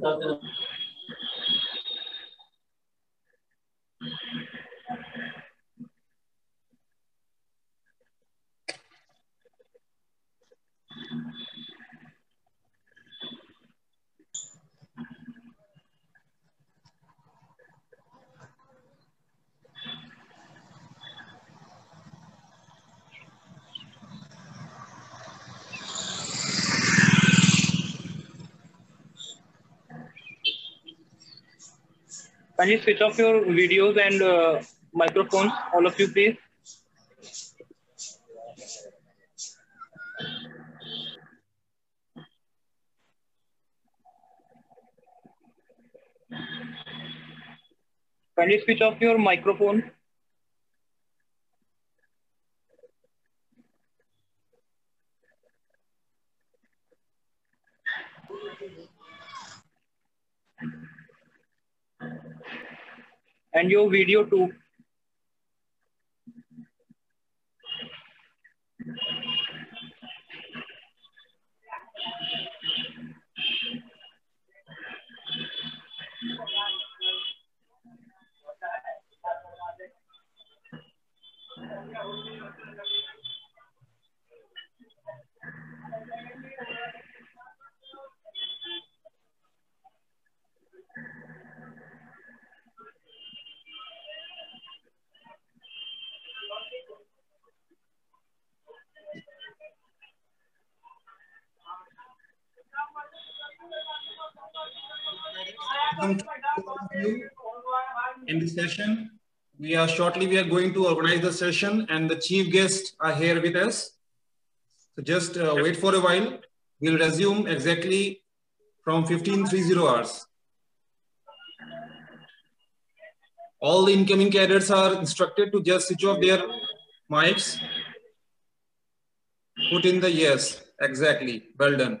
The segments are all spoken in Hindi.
Tá vendo? Can you switch off your videos and uh, microphones, all of you, please? Can you switch off your microphone? And your video too. In the session. We are shortly, we are going to organize the session and the chief guests are here with us. So just uh, wait for a while. We'll resume exactly from 1530 hours. All the incoming cadets are instructed to just switch off their mics. Put in the yes, exactly, well done.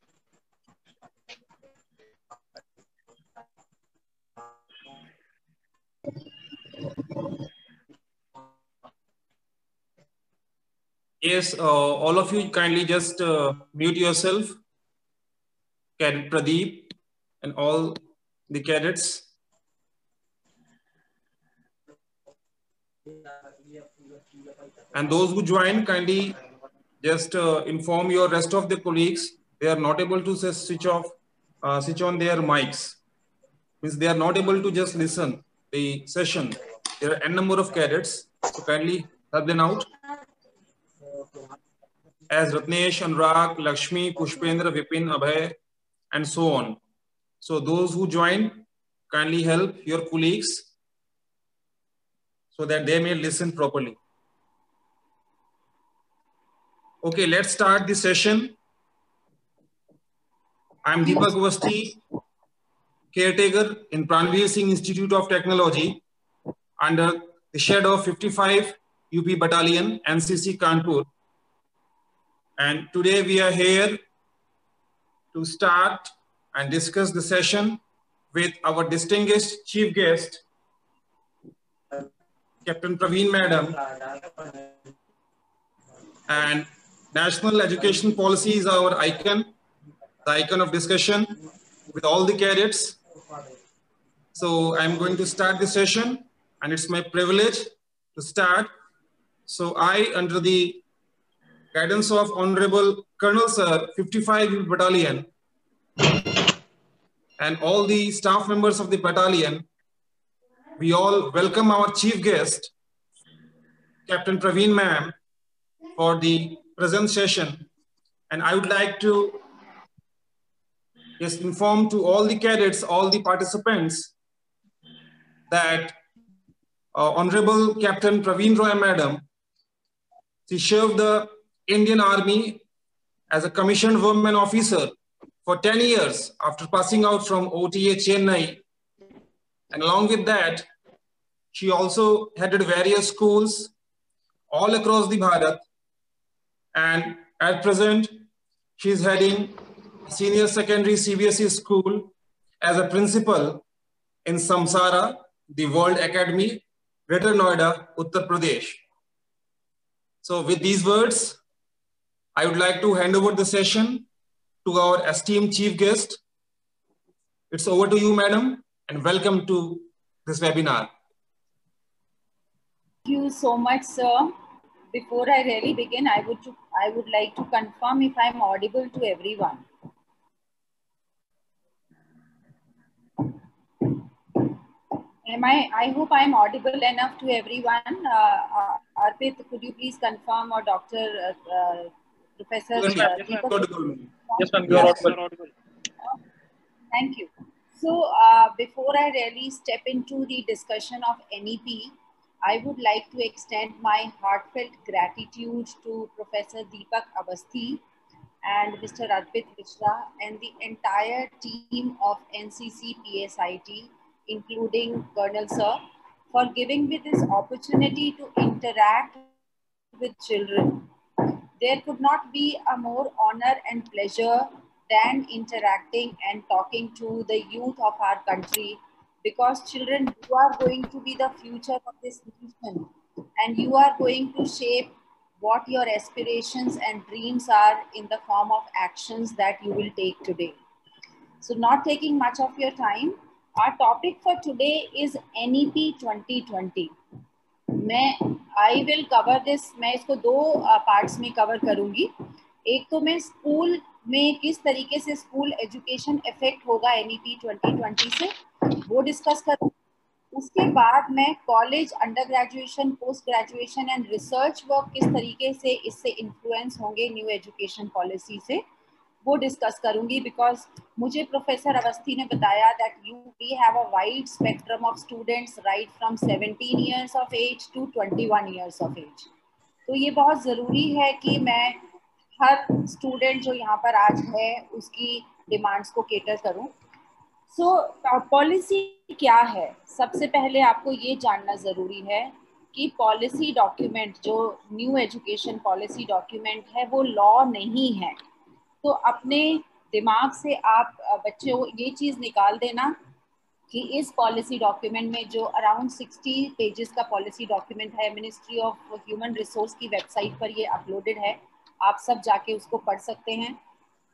Yes, uh, all of you kindly just uh, mute yourself. Cadet Pradeep and all the cadets. And those who join, kindly just uh, inform your rest of the colleagues. They are not able to switch off, uh, switch on their mics. Means they are not able to just listen the session. There are n number of cadets. So kindly help them out as Ratnesh, Anurag, Lakshmi, Pushpendra, Vipin, Abhay, and so on. So those who join, kindly help your colleagues so that they may listen properly. Okay, let's start the session. I'm Deepak Avasti, caretaker in Pranveer Singh Institute of Technology under the shadow of 55 UP Battalion, NCC Kanpur. And today we are here to start and discuss the session with our distinguished chief guest, Captain Praveen Madam. And national education policy is our icon, the icon of discussion with all the cadets. So I'm going to start the session and it's my privilege to start. So I, under the guidance of Honorable Colonel Sir, 55 Battalion, and all the staff members of the battalion, we all welcome our chief guest, Captain Praveen ma'am, for the present session. And I would like to just inform to all the cadets, all the participants, that uh, Honorable Captain Praveen Roy Madam, she served the Indian Army as a commissioned woman officer for 10 years after passing out from OTA Chennai. And along with that, she also headed various schools all across the Bharat. And at present, she is heading senior secondary CBSE school as a principal in Samsara, the World Academy, Greater Noida, Uttar Pradesh. So with these words, I would like to hand over the session to our esteemed chief guest. It's over to you, madam, and welcome to this webinar. Thank you so much, sir. Before I really begin, I would, I would like to confirm if I'm audible to everyone. Am I, I hope I'm audible enough to everyone. Uh, uh, Arpit, could you please confirm or Dr. Uh, uh, Professor? Yes, ma'am. uh, Yes, ma'am. Deepak- Yes, ma'am. You are audible. Thank you. So uh, before I really step into the discussion of NEP, I would like to extend my heartfelt gratitude to Professor Deepak Avasthi and Mr. Arpit Mishra and the entire team of NCC PSIT, including Colonel Sir, for giving me this opportunity to interact with children. There could not be a more honor and pleasure than interacting and talking to the youth of our country because children you are going to be the future of this nation and you are going to shape what your aspirations and dreams are in the form of actions that you will take today so not taking much of your time our topic for today is nep 2020 मैं आई विल कवर दिस मैं इसको दो पार्ट्स में कवर करूँगी। एक तो मैं स्कूल में किस तरीके से स्कूल एजुकेशन इफ़ेक्ट होगा एनईपी 2020 से, वो डिस्कस करूँ। उसके बाद मैं college under graduation post graduation and research work किस तरीके से इससे इन्फ्लुएंस होंगे न्यू एजुकेशन पॉलिसी से। वो डिस्कस करूँगी बिकॉज़ मुझे प्रोफेसर अवस्थी ने बताया that you we have a wide spectrum of students right from 17 years of age to 21 years of age तो ये बहुत ज़रूरी है कि मैं हर स्टूडेंट जो यहाँ पर आज है, उसकी डिमांड्स को केटर करूँ। सो पॉलिसी क्या है? सबसे पहले आपको ये जानना ज़रूरी है कि पॉलिसी डॉक्यूमेंट जो न्यू एजुकेशन पॉलिसी डॉक्यूमेंट है, वो लॉ नहीं है। तो अपने दिमाग से आप बच्चे को ये चीज़ निकाल देना कि इस पॉलिसी डॉक्यूमेंट में जो अराउंड 60 पेजेस का पॉलिसी डॉक्यूमेंट है, मिनिस्ट्री ऑफ़ ह्यूमन रिसोर्स की वेबसाइट पर ये अपलोडेड है, आप सब जाके उसको पढ़ सकते हैं।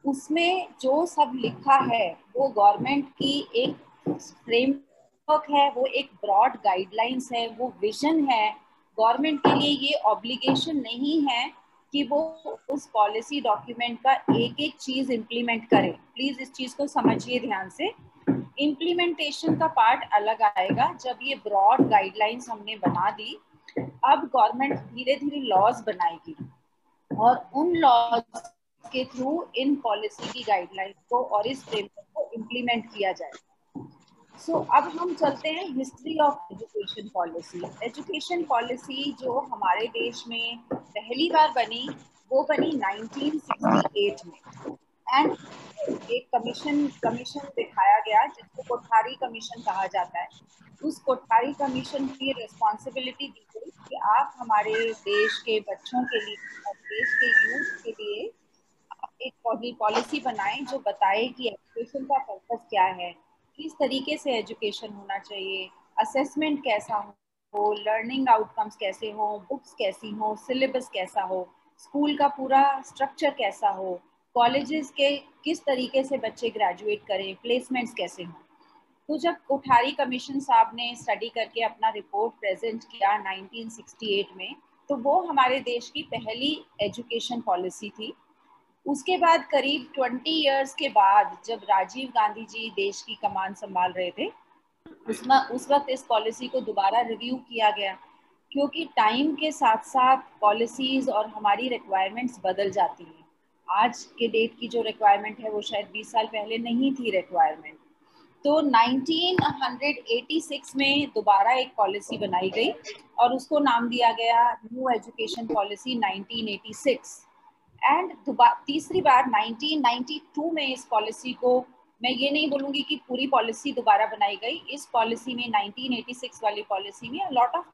उसमें जो सब लिखा है, वो गवर्नमेंट की एक फ्रेमवर्क है, वो एक ब्रॉड गाइडलाइंस है, वो विजन है। गवर्नमेंट के लिए ये ऑब्लिगेशन नहीं है कि वो उस पॉलिसी डॉक्यूमेंट का एक एक चीज़ इम्प्लीमेंट करे। प्लीज़ इस चीज़ को समझिए ध्यान से। इम्प्लीमेंटेशन का पार्ट अलग आएगा। जब ये ब्रॉड गाइडलाइंस हमने बना दी, अब गवर्नमेंट धीरे धीरे लॉज बनाएगी। और उन लॉज के थ्रू इन पॉलिसी की गाइडलाइंस को और इस फ्रेमवर्क को इम्प्लीमेंट किया जाए। सो so, अब हम चलते हैं history of education policy education policy जो हमारे देश में पहली बार बनी वो बनी 1968 में. एंड एक कमीशन कमीशन दिखाया गया जिसको कोठारी कमीशन कहा जाता है. उस कोठारी कमीशन की रिस्पॉन्सिबिलिटी दी गई कि आप हमारे देश के बच्चों के लिए देश के यूथ के लिए एक पॉलिसी बनाएँ जो बताए कि एजुकेशन का पर्पज क्या है. किस तरीके से एजुकेशन होना चाहिए? असेसमेंट कैसा हो? लर्निंग आउटकम्स कैसे हो? बुक्स कैसी हो? सिलेबस कैसा हो? स्कूल का पूरा स्ट्रक्चर कैसा हो? कॉलेजेस के किस तरीके से बच्चे ग्रेजुएट करें? प्लेसमेंट्स कैसे हों? तो जब कोठारी कमीशन साहब ने स्टडी करके अपना रिपोर्ट प्रेजेंट किया 1968 में तो वो हमारे देश की पहली एजुकेशन पॉलिसी थी। उसके बाद करीब 20 इयर्स के बाद जब राजीव गांधी जी देश की कमान संभाल रहे थे उसमें उस वक्त इस पॉलिसी को दोबारा रिव्यू किया गया, क्योंकि टाइम के साथ साथ पॉलिसीज़ और हमारी रिक्वायरमेंट्स बदल जाती हैं। आज के डेट की जो रिक्वायरमेंट है, वो शायद 20 साल पहले नहीं थी रिक्वायरमेंट तो 1986 में दोबारा एक पॉलिसी बनाई गई और उसको नाम दिया गया न्यू एजुकेशन पॉलिसी 1986 एंड तीसरी बार 1992 में इस पॉलिसी को मैं ये नहीं बोलूँगी कि पूरी पॉलिसी दोबारा बनाई गई। इस पॉलिसी में 1986 वाली पॉलिसी में lot of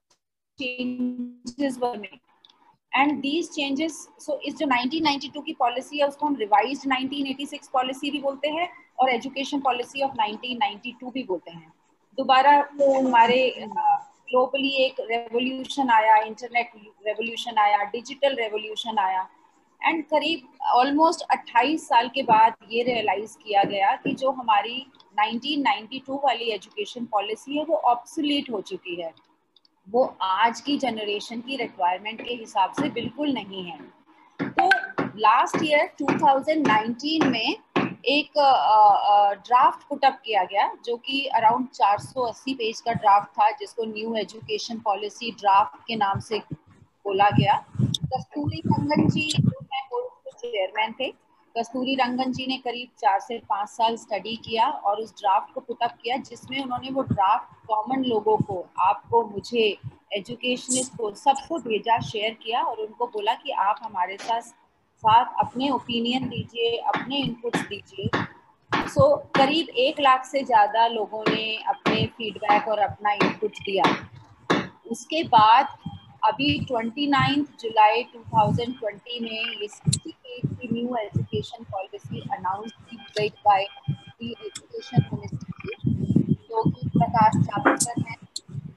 changes were made and these changes so इस जो 1992 की पॉलिसी है, उसको हम रिवाइज्ड 1986 पॉलिसी भी बोलते हैं और एजुकेशन पॉलिसी ऑफ़ 1992 भी बोलते हैं। दोबारा वो हमारे ग्लोबली एक रेवोल्यूशन आया इंटरनेट रेवोल्यूशन आया डिजिटल रेवोल्यूशन आया। एंड करीब ऑलमोस्ट 28 साल के बाद ये रियलाइज़ किया गया कि जो हमारी 1992 वाली एजुकेशन पॉलिसी है, वो ऑब्सोलीट हो चुकी है। वो आज की जनरेशन की रिक्वायरमेंट के हिसाब से बिल्कुल नहीं है। तो लास्ट ईयर 2019 में एक ड्राफ्ट पुटअप किया गया, जो कि अराउंड 480 पेज का ड्राफ्ट था, जिसको न्यू एजुकेशन पॉलिसी ड्राफ्ट के नाम से बोला गया। कस्तूरी रंगन जी चेयरमैन थे। कस्तूरी रंगन जी ने करीब चार से पाँच साल स्टडी किया और उस ड्राफ्ट को पुटअप किया जिसमें उन्होंने वो ड्राफ्ट कॉमन लोगों को आपको मुझे एजुकेशनिस्ट को सबको भेजा शेयर किया और उनको बोला कि आप हमारे साथ साथ अपने ओपिनियन दीजिए अपने इनपुट्स दीजिए। सो so, करीब एक लाख से ज़्यादा लोगों ने अपने फीडबैक और अपना इनपुट दिया। उसके बाद अभी 29 जुलाई 2020 में ये की न्यू एजुकेशन पॉलिसी अनाउंस की गई बाय दी एजुकेशन मिनिस्ट्री जो कि प्रकाश जावड़ेकर हैं।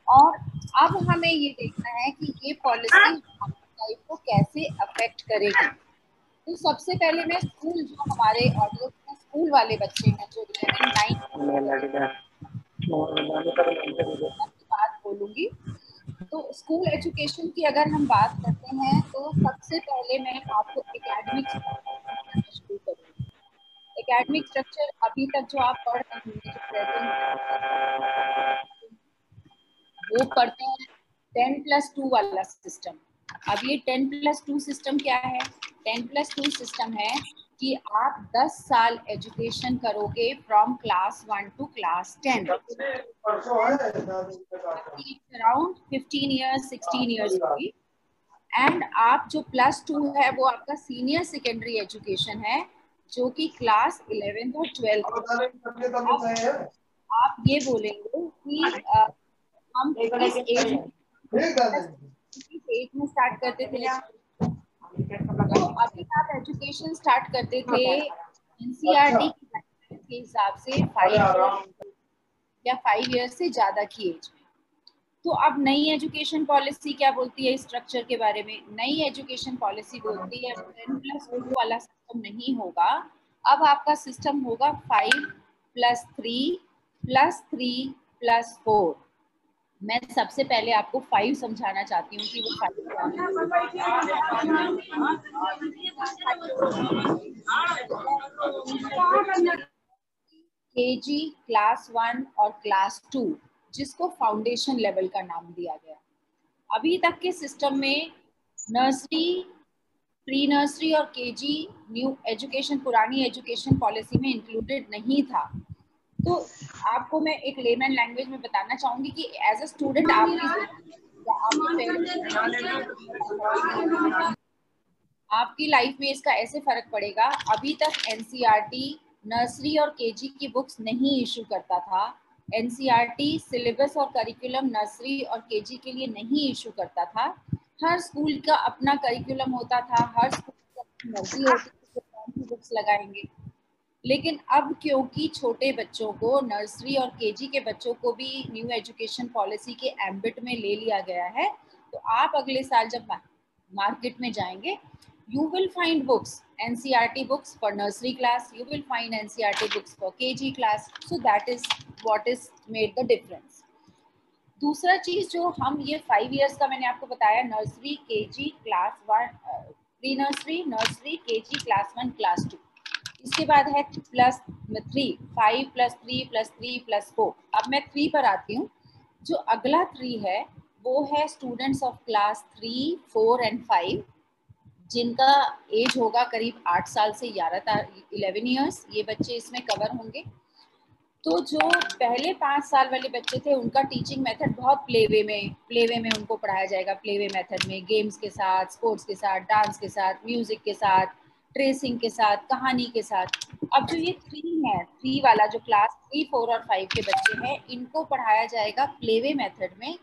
और अब हमें ये देखना है कि ये पॉलिसी लाइफ को कैसे अफेक्ट करेगी। तो सबसे पहले मैं स्कूल जो हमारे ऑडियो स्कूल वाले बच्चे हैं जो इलेवन बात बोलूँगी। तो स्कूल एजुकेशन की अगर हम बात करते हैं तो सबसे पहले मैं आपको एकेडमिक शुरू एकेडमिक स्ट्रक्चर अभी तक जो आप पढ़ रहे हैं वो पढ़ते हैं टेन प्लस टू वाला सिस्टम अब ये टेन प्लस टू सिस्टम क्या है? टेन प्लस टू सिस्टम है कि आप 10 साल एजुकेशन करोगे from class one to class ten around fifteen years sixteen years होगी एंड आप जो प्लस टू है वो आपका सीनियर सेकेंडरी एजुकेशन है जो कि क्लास इलेवेंथ और ट्वेल्थ आप ये बोलेंगे कि आ, हम किस एज में स्टार्ट करते थे? तो अभी आप एजुकेशन स्टार्ट करते थे एनसीईआरटी के हिसाब से फाइव या फाइव ईयर से ज़्यादा की एज में। तो अब नई एजुकेशन पॉलिसी क्या बोलती है स्ट्रक्चर के बारे में? नई एजुकेशन पॉलिसी बोलती है टेन प्लस टू वाला सिस्टम नहीं होगा। अब आपका सिस्टम होगा five plus three plus three plus four मैं सबसे पहले आपको फाइव समझाना चाहती हूँ कि वो five K G class one और क्लास टू जिसको फाउंडेशन लेवल का नाम दिया गया। अभी तक के सिस्टम में नर्सरी प्री नर्सरी और केजी न्यू एजुकेशन पुरानी एजुकेशन पॉलिसी में इंक्लूडेड नहीं था। तो आपको मैं एक लेमैन लैंग्वेज में बताना चाहूँगी कि एज अ स्टूडेंट आप आपकी लाइफ में इसका ऐसे फ़र्क पड़ेगा। अभी तक एनसीईआरटी नर्सरी और केजी की बुक्स नहीं इशू करता था। एनसीईआरटी सिलेबस और करिकुलम नर्सरी और केजी के लिए नहीं इशू करता था। हर स्कूल का अपना करिकुलम होता था। हर स्कूल की मर्ज़ी होती थी। बुक्स लगाएँगे? लेकिन अब क्योंकि छोटे बच्चों को नर्सरी और केजी के बच्चों को भी न्यू एजुकेशन पॉलिसी के एम्बिट में ले लिया गया है तो आप अगले साल जब मार्केट में जाएँगे you will find books NCERT books for nursery class you will find NCERT books for KG class so that is what is made the difference दूसरा चीज़ जो हम ये फाइव इयर्स का मैंने आपको बताया nursery KG class one pre nursery nursery K G class one class two इसके बाद है plus three five plus three plus three plus four अब मैं थ्री पर आती हूँ। जो अगला थ्री है, वो है students of class three four and five जिनका एज होगा करीब आठ साल से ग्यारह इलेवन ईयर्स ये बच्चे इसमें कवर होंगे। तो जो पहले पाँच साल वाले बच्चे थे, उनका टीचिंग मेथड बहुत प्लेवे में प्लेवे में उनको पढ़ाया जाएगा। प्लेवे मेथड में गेम्स के साथ स्पोर्ट्स के साथ डांस के साथ म्यूज़िक के साथ। ट्रेसिंग के साथ, कहानी के साथ। अब जो ये थ्री है थ्री वाला जो क्लास थ्री फोर और फाइव के बच्चे हैं, इनको पढ़ाया जाएगा प्लेवे मेथड में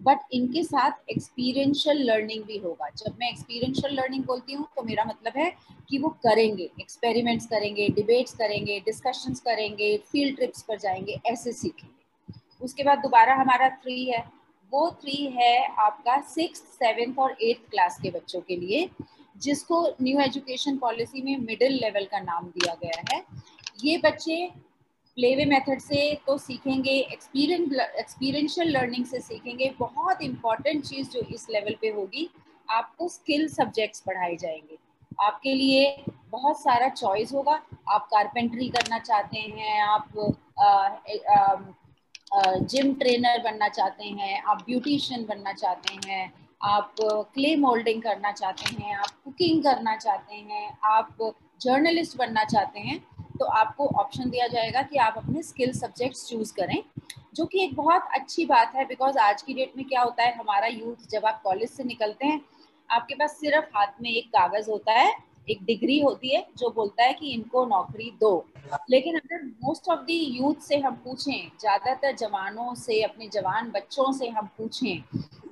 बट इनके साथ एक्सपीरियंशियल लर्निंग भी होगा। जब मैं एक्सपीरियंशियल लर्निंग बोलती हूँ तो मेरा मतलब है कि वो करेंगे एक्सपेरिमेंट्स करेंगे डिबेट्स करेंगे डिस्कशंस करेंगे फ़ील्ड ट्रिप्स पर जाएँगे, ऐसे सीखेंगे। उसके बाद दोबारा हमारा थ्री है। वो थ्री है आपका सिक्स सेवेंथ और एट्थ क्लास के बच्चों के लिए। जिसको न्यू एजुकेशन पॉलिसी में मिडिल लेवल का नाम दिया गया है ये बच्चे प्लेवे मेथड से तो सीखेंगे एक्सपीरियंस एक्सपीरियंशियल लर्निंग से सीखेंगे बहुत इंपॉर्टेंट चीज़ जो इस लेवल पे होगी आपको स्किल सब्जेक्ट्स पढ़ाए जाएँगे। आपके लिए बहुत सारा चॉइस होगा आप कारपेंट्री करना चाहते हैं आप आ, आ, आ, जिम ट्रेनर बनना चाहते हैं आप ब्यूटिशियन बनना चाहते हैं आप क्ले मोल्डिंग करना चाहते हैं आप कुकिंग करना चाहते हैं, आप जर्नलिस्ट बनना चाहते हैं तो आपको ऑप्शन दिया जाएगा कि आप अपने स्किल सब्जेक्ट्स चूज़ करें, जो कि एक बहुत अच्छी बात है बिकॉज़ आज की डेट में क्या होता है, हमारा यूथ जब आप कॉलेज से निकलते हैं, आपके पास सिर्फ़ हाथ में एक कागज़ होता है, एक डिग्री होती है, जो बोलता है कि इनको नौकरी दो। लेकिन अगर मोस्ट ऑफ़ दी यूथ से हम पूछें, ज़्यादातर जवानों से, अपने जवान बच्चों से हम पूछें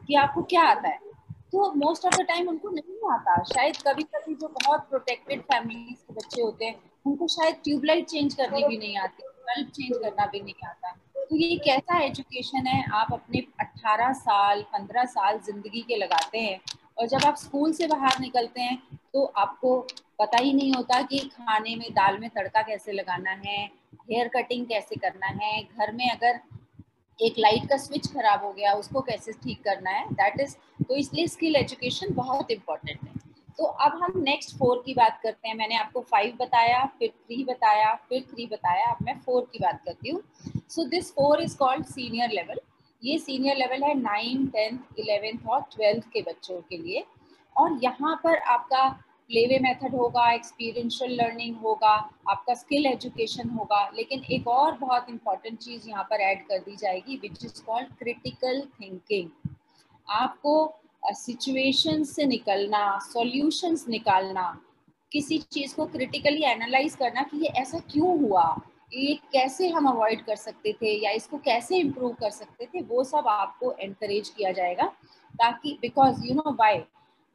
कि आपको क्या आता है तो मोस्ट ऑफ़ द टाइम उनको नहीं आता। शायद कभी कभी जो बहुत प्रोटेक्टेड फैमिलीज़ के बच्चे होते हैं, उनको शायद ट्यूबलाइट चेंज करनी भी नहीं आती बल्ब चेंज करना भी नहीं आता। तो ये कैसा एजुकेशन है? आप अपने 18 साल 15 साल ज़िंदगी के लगाते हैं और जब आप स्कूल से बाहर निकलते हैं तो आपको पता ही नहीं होता कि खाने में, दाल में तड़का कैसे लगाना है हेयर कटिंग कैसे करना है। घर में अगर एक लाइट का स्विच खराब हो गया, उसको कैसे ठीक करना है? दैट इज़ तो इसलिए स्किल एजुकेशन बहुत इंपॉर्टेंट है। तो अब हम नेक्स्ट फोर की बात करते हैं। मैंने आपको फाइव बताया, फिर थ्री बताया, फिर थ्री बताया। अब मैं फोर की बात करती हूँ। So this four is called senior level ये सीनियर लेवल है नाइन टेंथ इलेवेंथ और ट्वेल्थ के बच्चों के लिए। और यहाँ पर आपका प्लेवे मेथड होगा एक्सपीरियंशियल लर्निंग होगा, आपका स्किल एजुकेशन होगा, लेकिन एक और बहुत इंपॉर्टेंट चीज़ यहाँ पर ऐड कर दी जाएगी which is called critical thinking आपको सिचुएशन से निकलना सॉल्यूशंस निकालना, किसी चीज़ को क्रिटिकली एनालाइज करना कि ये ऐसा क्यों हुआ? ये कैसे हम अवॉइड कर सकते थे या इसको कैसे इम्प्रूव कर सकते थे? वो सब आपको एनकरेज किया जाएगा, ताकि because you know why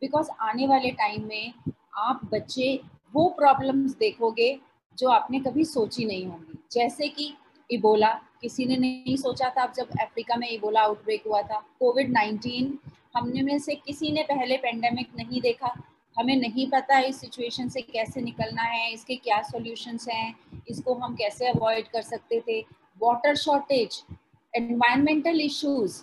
because आने वाले टाइम में आप बच्चे वो प्रॉब्लम्स देखोगे जो आपने कभी सोची नहीं होंगी। जैसे कि इबोला किसी ने नहीं सोचा था, अब जब अफ्रीका में इबोला आउटब्रेक हुआ था कोविड नाइन्टीन हमने में से किसी ने पहले पेंडेमिक नहीं देखा। हमें नहीं पता इस सिचुएशन से कैसे निकलना है, इसके क्या सॉल्यूशंस हैं, इसको हम कैसे अवॉइड कर सकते थे। वाटर शॉर्टेज एनवायरमेंटल इश्यूज़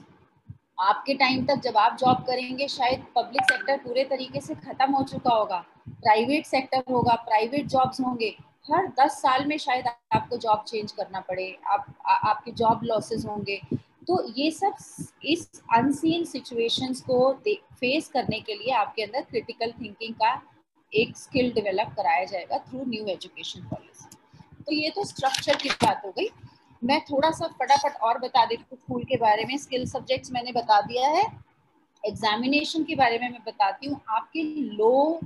आपके टाइम तक जब आप जॉब करेंगे शायद पब्लिक सेक्टर पूरे तरीके से खत्म हो चुका होगा। प्राइवेट सेक्टर होगा प्राइवेट जॉब्स होंगे। हर दस साल में शायद आपको जॉब चेंज करना पड़े आप आ, आपके जॉब लॉसेस होंगे। तो ये सब इस अनसीन सिचुएशंस को फेस करने के लिए आपके अंदर क्रिटिकल थिंकिंग का एक स्किल डेवलप कराया जाएगा थ्रू न्यू एजुकेशन पॉलिसी तो ये तो स्ट्रक्चर की बात हो गई। मैं थोड़ा सा फटाफट और बता देती हूँ स्कूल के बारे में। स्किल सब्जेक्ट्स मैंने बता दिया है। एग्जामिनेशन के बारे में मैं बताती हूँ। आपके लो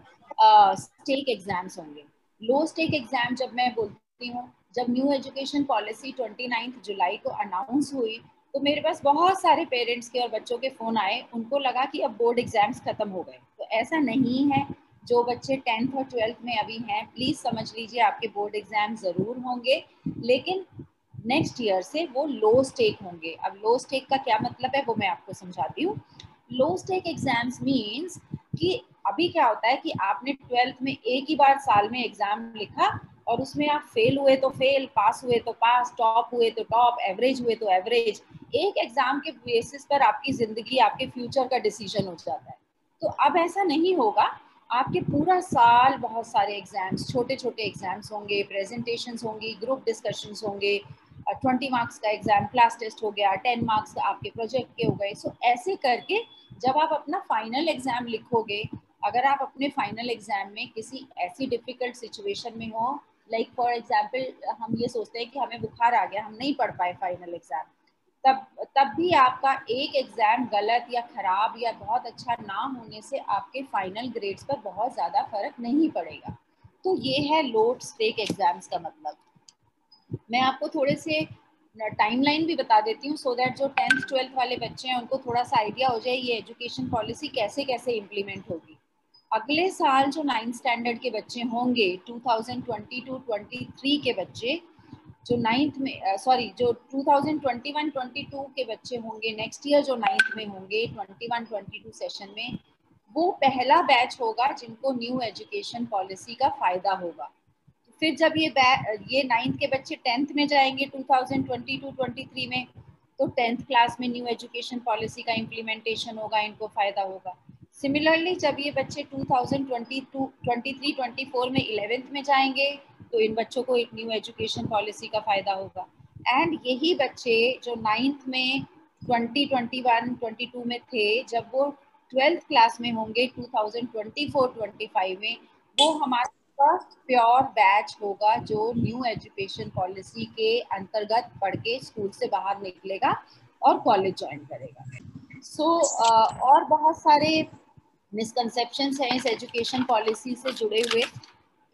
स्टेक एग्ज़ाम्स होंगे। लो स्टेक एग्ज़ाम जब मैं बोलती हूँ, जब न्यू एजुकेशन पॉलिसी ट्वेंटी जुलाई को अनाउंस हुई तो मेरे पास बहुत सारे पेरेंट्स के और बच्चों के फ़ोन आए। उनको लगा कि अब बोर्ड एग्ज़ाम्स ख़त्म हो गए। तो ऐसा नहीं है। जो बच्चे टेंथ और ट्वेल्थ में अभी हैं प्लीज़ समझ लीजिए, आपके बोर्ड एग्ज़ाम ज़रूर होंगे। लेकिन नेक्स्ट ईयर से वो लो स्टेक होंगे। अब लो स्टेक का क्या मतलब है वो मैं आपको समझाती हूँ। लो स्टेक एग्ज़ाम्स मीन्स कि अभी क्या होता है कि आपने ट्वेल्थ में एक ही बार साल में एग्ज़ाम लिखा और उसमें आप फेल हुए तो फेल पास हुए तो पास टॉप हुए तो टॉप एवरेज हुए तो एवरेज एक एग्ज़ाम के बेसिस पर आपकी ज़िंदगी, आपके फ्यूचर का डिसीज़न हो जाता है। तो अब ऐसा नहीं होगा। आपके पूरा साल बहुत सारे एग्ज़ाम्स छोटे छोटे एग्ज़ाम्स होंगे प्रेजेंटेशंस होंगी ग्रुप डिस्कशंस होंगे ट्वेंटी मार्क्स का एग्ज़ाम, क्लास टेस्ट हो गया, टेन मार्क्स आपके प्रोजेक्ट के हो गए। सो ऐसे करके जब आप अपना फाइनल एग्ज़ाम लिखोगे, अगर आप अपने फाइनल एग्ज़ाम में किसी ऐसी डिफ़िकल्ट सिचुएशन में हो लाइक फॉर एग्ज़ाम्पल हम ये सोचते हैं कि हमें बुखार आ गया, हम नहीं पढ़ पाए फाइनल एग्ज़ाम तब तब भी आपका एक एग्ज़ाम गलत या खराब या बहुत अच्छा ना होने से आपके फाइनल ग्रेड्स पर बहुत ज़्यादा फ़र्क नहीं पड़ेगा। तो ये है लोड स्टेक एग्ज़ाम्स का मतलब। मैं आपको थोड़े से टाइमलाइन भी बता देती हूँ सो दैट जो टेंथ ट्वेल्थ वाले बच्चे हैं, उनको थोड़ा सा आइडिया हो जाए ये एजुकेशन पॉलिसी कैसे कैसे इम्प्लीमेंट होगी। अगले साल जो नाइन्थ स्टैंडर्ड के बच्चे होंगे 2022-23 के बच्चे, जो नाइन्थ में सॉरी जो 2021-22 के बच्चे होंगे नेक्स्ट ईयर जो नाइन्थ में होंगे 21-22 सेशन में, वो पहला बैच होगा जिनको न्यू एजुकेशन पॉलिसी का फ़ायदा होगा। फिर जब ये ये नाइन्थ के बच्चे टेंथ में जाएँगे 2022-23 में तो टेंथ क्लास में न्यू एजुकेशन पॉलिसी का इम्प्लीमेंटेशन होगा, इनको फ़ायदा होगा। सिमिलरली जब ये बच्चे 2022 23-24 में इलेवेंथ में जाएँगे तो इन बच्चों को एक न्यू एजुकेशन पॉलिसी का फ़ायदा होगा। एंड यही बच्चे जो नाइन्थ में 2021 22 में थे, जब वो ट्वेल्थ क्लास में होंगे 2024-25 में, वो हमारे फ़र्स्ट प्योर बैच होगा जो न्यू एजुकेशन पॉलिसी के अंतर्गत पढ़ के स्कूल से बाहर निकलेगा और कॉलेज ज्वाइन करेगा। सो so, uh, और बहुत सारे मिसकंसेप्शन हैं इस एजुकेशन पॉलिसी से जुड़े हुए।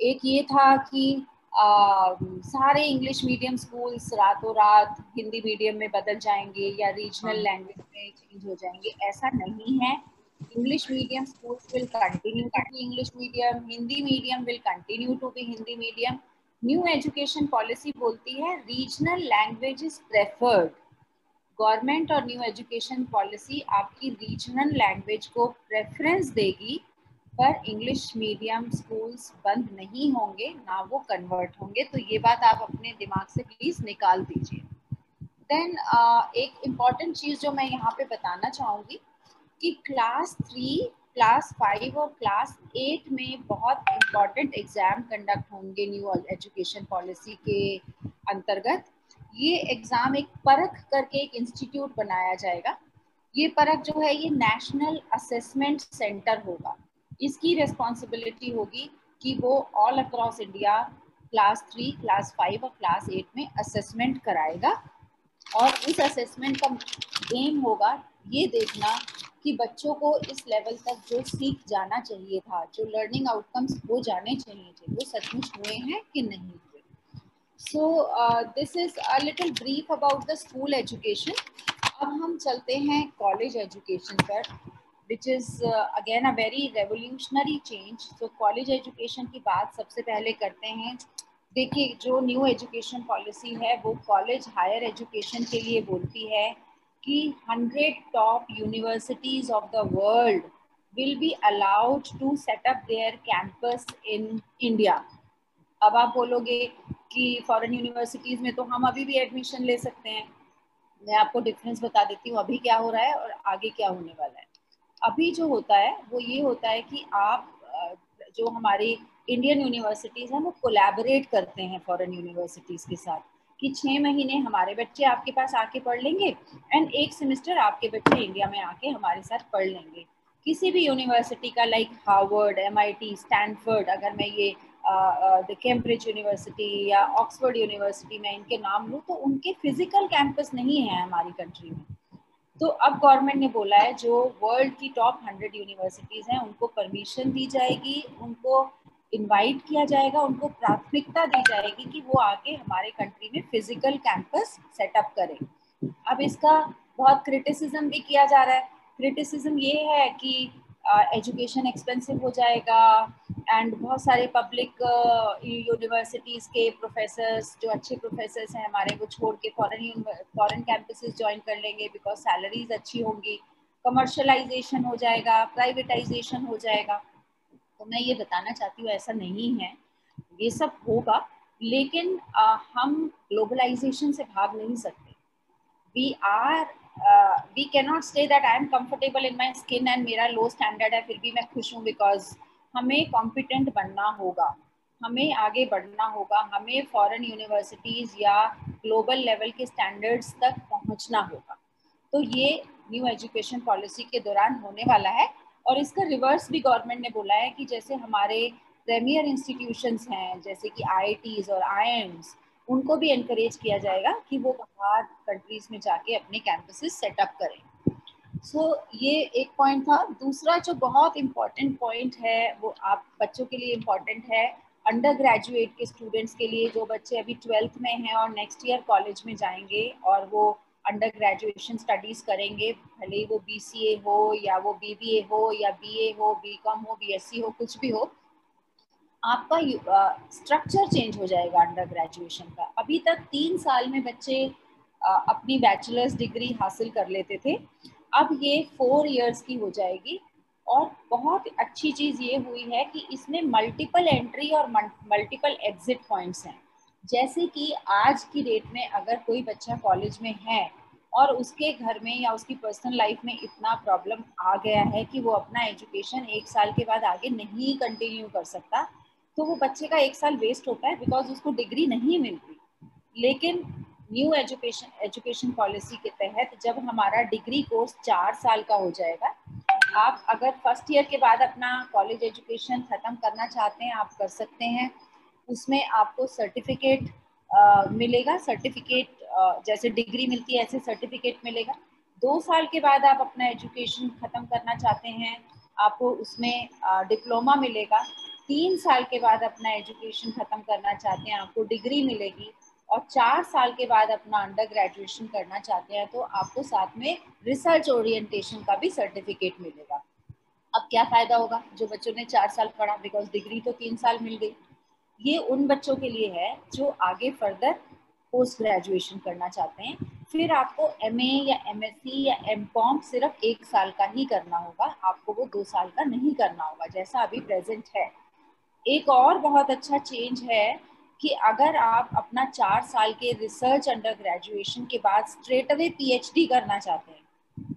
एक ये था कि आ, सारे इंग्लिश मीडियम स्कूल्स रातों रात हिंदी मीडियम में बदल जाएँगे या रीजनल लैंग्वेज में चेंज हो जाएँगे ऐसा नहीं है। English medium schools will continue to be English medium, Hindi medium will continue to be Hindi medium. New education policy बोलती है रीजनल लैंग्वेजेस प्रेफर्ड गवर्नमेंट और न्यू एजुकेशन पॉलिसी आपकी रीजनल लैंग्वेज को प्रेफरेंस देगी पर इंग्लिश मीडियम स्कूल्स बंद नहीं होंगे ना वो कन्वर्ट होंगे। तो ये बात आप अपने दिमाग से प्लीज़ निकाल दीजिए। देन uh, एक इंपॉर्टेंट चीज़ जो मैं यहाँ पे बताना चाहूँगी कि क्लास थ्री क्लास फाइव और क्लास एट में बहुत इंपॉर्टेंट एग्ज़ाम कंडक्ट होंगे न्यू एजुकेशन पॉलिसी के अंतर्गत। ये एग्ज़ाम एक परख करके एक इंस्टीट्यूट बनाया जाएगा। ये परख जो है, ये नेशनल असेसमेंट सेंटर होगा। इसकी रिस्पॉन्सिबिलिटी होगी कि वो all across India class three class five और क्लास एट में असेसमेंट कराएगा। और इस असेसमेंट का एम होगा ये देखना कि बच्चों को इस लेवल तक जो सीख जाना चाहिए था, जो लर्निंग आउटकम्स हो जाने चाहिए थे, वो सचमुच हुए हैं कि नहीं हुए? So this is a little brief about the school education अब हम चलते हैं कॉलेज एजुकेशन पर which is again a very revolutionary change तो कॉलेज एजुकेशन की बात सबसे पहले करते हैं। देखिए, जो न्यू एजुकेशन पॉलिसी है, वो कॉलेज हायर एजुकेशन के लिए बोलती है। कि 100 top universities of the world will be allowed to set up their campus in India अब आप बोलोगे कि फॉरेन यूनिवर्सिटीज में तो हम अभी भी एडमिशन ले सकते हैं। मैं आपको डिफरेंस बता देती हूँ, अभी क्या हो रहा है और आगे क्या होने वाला है। अभी जो होता है, वो ये होता है कि आप जो हमारी इंडियन यूनिवर्सिटीज़ हैं, वो कोलैबोरेट करते हैं फॉरेन यूनिवर्सिटीज़ के साथ। कि छः महीने हमारे बच्चे आपके पास आके पढ़ लेंगे एंड एक सेमेस्टर आपके बच्चे इंडिया में आके हमारे साथ पढ़ लेंगे। किसी भी यूनिवर्सिटी का लाइक हार्वर्ड एम स्टैनफर्ड अगर मैं ये द कैम्ब्रिज यूनिवर्सिटी या ऑक्सफोर्ड यूनिवर्सिटी में इनके नाम लूँ तो उनके फ़िज़िकल कैंपस नहीं है हमारी कंट्री में। तो अब गवर्नमेंट ने बोला है, जो वर्ल्ड की टॉप हंड्रेड यूनिवर्सिटीज़ हैं, उनको परमिशन दी जाएगी, उनको इनवाइट किया जाएगा, उनको प्राथमिकता दी जाएगी कि वो आके हमारे कंट्री में फ़िज़िकल कैंपस सेटअप करें। अब इसका बहुत क्रिटिसिज्म भी किया जा रहा है। क्रिटिसिज्म ये है कि एजुकेशन एक्सपेंसिव हो जाएगा एंड बहुत सारे पब्लिक यूनिवर्सिटीज़ के प्रोफेसर्स जो अच्छे प्रोफेसर्स हैं हमारे, वो छोड़ के फॉरेन फॉरेन कैंपसेस ज्वाइन कर लेंगे बिकॉज़ सैलरीज अच्छी होंगी। कमर्शलाइजेशन हो जाएगा प्राइवेटाइजेशन हो जाएगा। तो मैं ये बताना चाहती हूँ ऐसा नहीं है। ये सब होगा लेकिन आ, हम ग्लोबलाइजेशन से भाग नहीं सकते। We are we can not stay that I am comfortable in my skin and मेरा लो स्टैंडर्ड है फिर भी मैं खुश हूँ बिकॉज़ हमें कॉम्पिटेंट बनना होगा। हमें आगे बढ़ना होगा। हमें फॉरेन यूनिवर्सिटीज़ या ग्लोबल लेवल के स्टैंडर्ड्स तक पहुँचना होगा। तो ये न्यू एजुकेशन पॉलिसी के दौरान होने वाला है। और इसका रिवर्स भी गवर्नमेंट ने बोला है कि जैसे हमारे प्रेमियर इंस्टीट्यूशंस हैं जैसे कि आई और आई उनको भी इनक्रेज किया जाएगा कि वो बाहर कंट्रीज़ में जाके अपने कैंपसेस सेटअप करें। सो so, ये एक पॉइंट था। दूसरा जो बहुत इम्पोर्टेंट पॉइंट है वो आप बच्चों के लिए इम्पोर्टेंट है अंडर ग्रेजुएट के स्टूडेंट्स के लिए जो बच्चे अभी ट्वेल्थ में हैं और नेक्स्ट ईयर कॉलेज में जाएँगे और वो अंडर ग्रेजुएशन स्टडीज़ करेंगे भले ही वो बी सी ए हो या वो बी बी ए हो या बी ए हो बी कॉम हो बी एस सी हो कुछ भी हो आपका स्ट्रक्चर चेंज हो जाएगा अंडर ग्रेजुएशन का। अभी तक तीन साल में बच्चे uh, अपनी बैचलर्स डिग्री हासिल कर लेते थे अब ये फोर इयर्स की हो जाएगी और बहुत अच्छी चीज़ ये हुई है कि इसमें मल्टीपल एंट्री और मल्टीपल एग्जिट पॉइंट्स हैं। जैसे कि आज की डेट में अगर कोई बच्चा कॉलेज में है और उसके घर में या उसकी पर्सनल लाइफ में इतना प्रॉब्लम आ गया है कि वो अपना एजुकेशन एक साल के बाद आगे नहीं कंटिन्यू कर सकता तो वो बच्चे का एक साल वेस्ट होता है बिकॉज़ उसको डिग्री नहीं मिलती। लेकिन न्यू एजुकेशन एजुकेशन पॉलिसी के तहत जब हमारा डिग्री कोर्स चार साल का हो जाएगा, आप अगर फ़र्स्ट ईयर के बाद अपना कॉलेज एजुकेशन ख़त्म करना चाहते हैं, आप कर सकते हैं। उसमें आपको सर्टिफिकेट मिलेगा। सर्टिफिकेट जैसे डिग्री मिलती है, ऐसे सर्टिफिकेट मिलेगा। दो साल के बाद आप अपना एजुकेशन ख़त्म करना चाहते हैं, आपको उसमें डिप्लोमा मिलेगा। तीन साल के बाद अपना एजुकेशन ख़त्म करना चाहते हैं, आपको डिग्री मिलेगी। और चार साल के बाद अपना अंडर ग्रेजुएशन करना चाहते हैं तो आपको साथ में रिसर्च ओरिएंटेशन का भी सर्टिफिकेट मिलेगा। अब क्या फ़ायदा होगा? जो बच्चों ने चार साल पढ़ा बिकॉज़ डिग्री तो तीन साल मिल गई। ये उन बच्चों के लिए है जो आगे फर्दर पोस्ट ग्रेजुएशन करना चाहते हैं। फिर आपको एमए या एमएससी या एम सिर्फ़ एक साल का ही करना होगा। आपको वो दो साल का नहीं करना होगा, जैसा अभी प्रेजेंट है। एक और बहुत अच्छा चेंज है कि अगर आप अपना चार साल के रिसर्च अंडर ग्रेजुएशन के बाद स्ट्रेट अवे पीएचडी करना चाहते हैं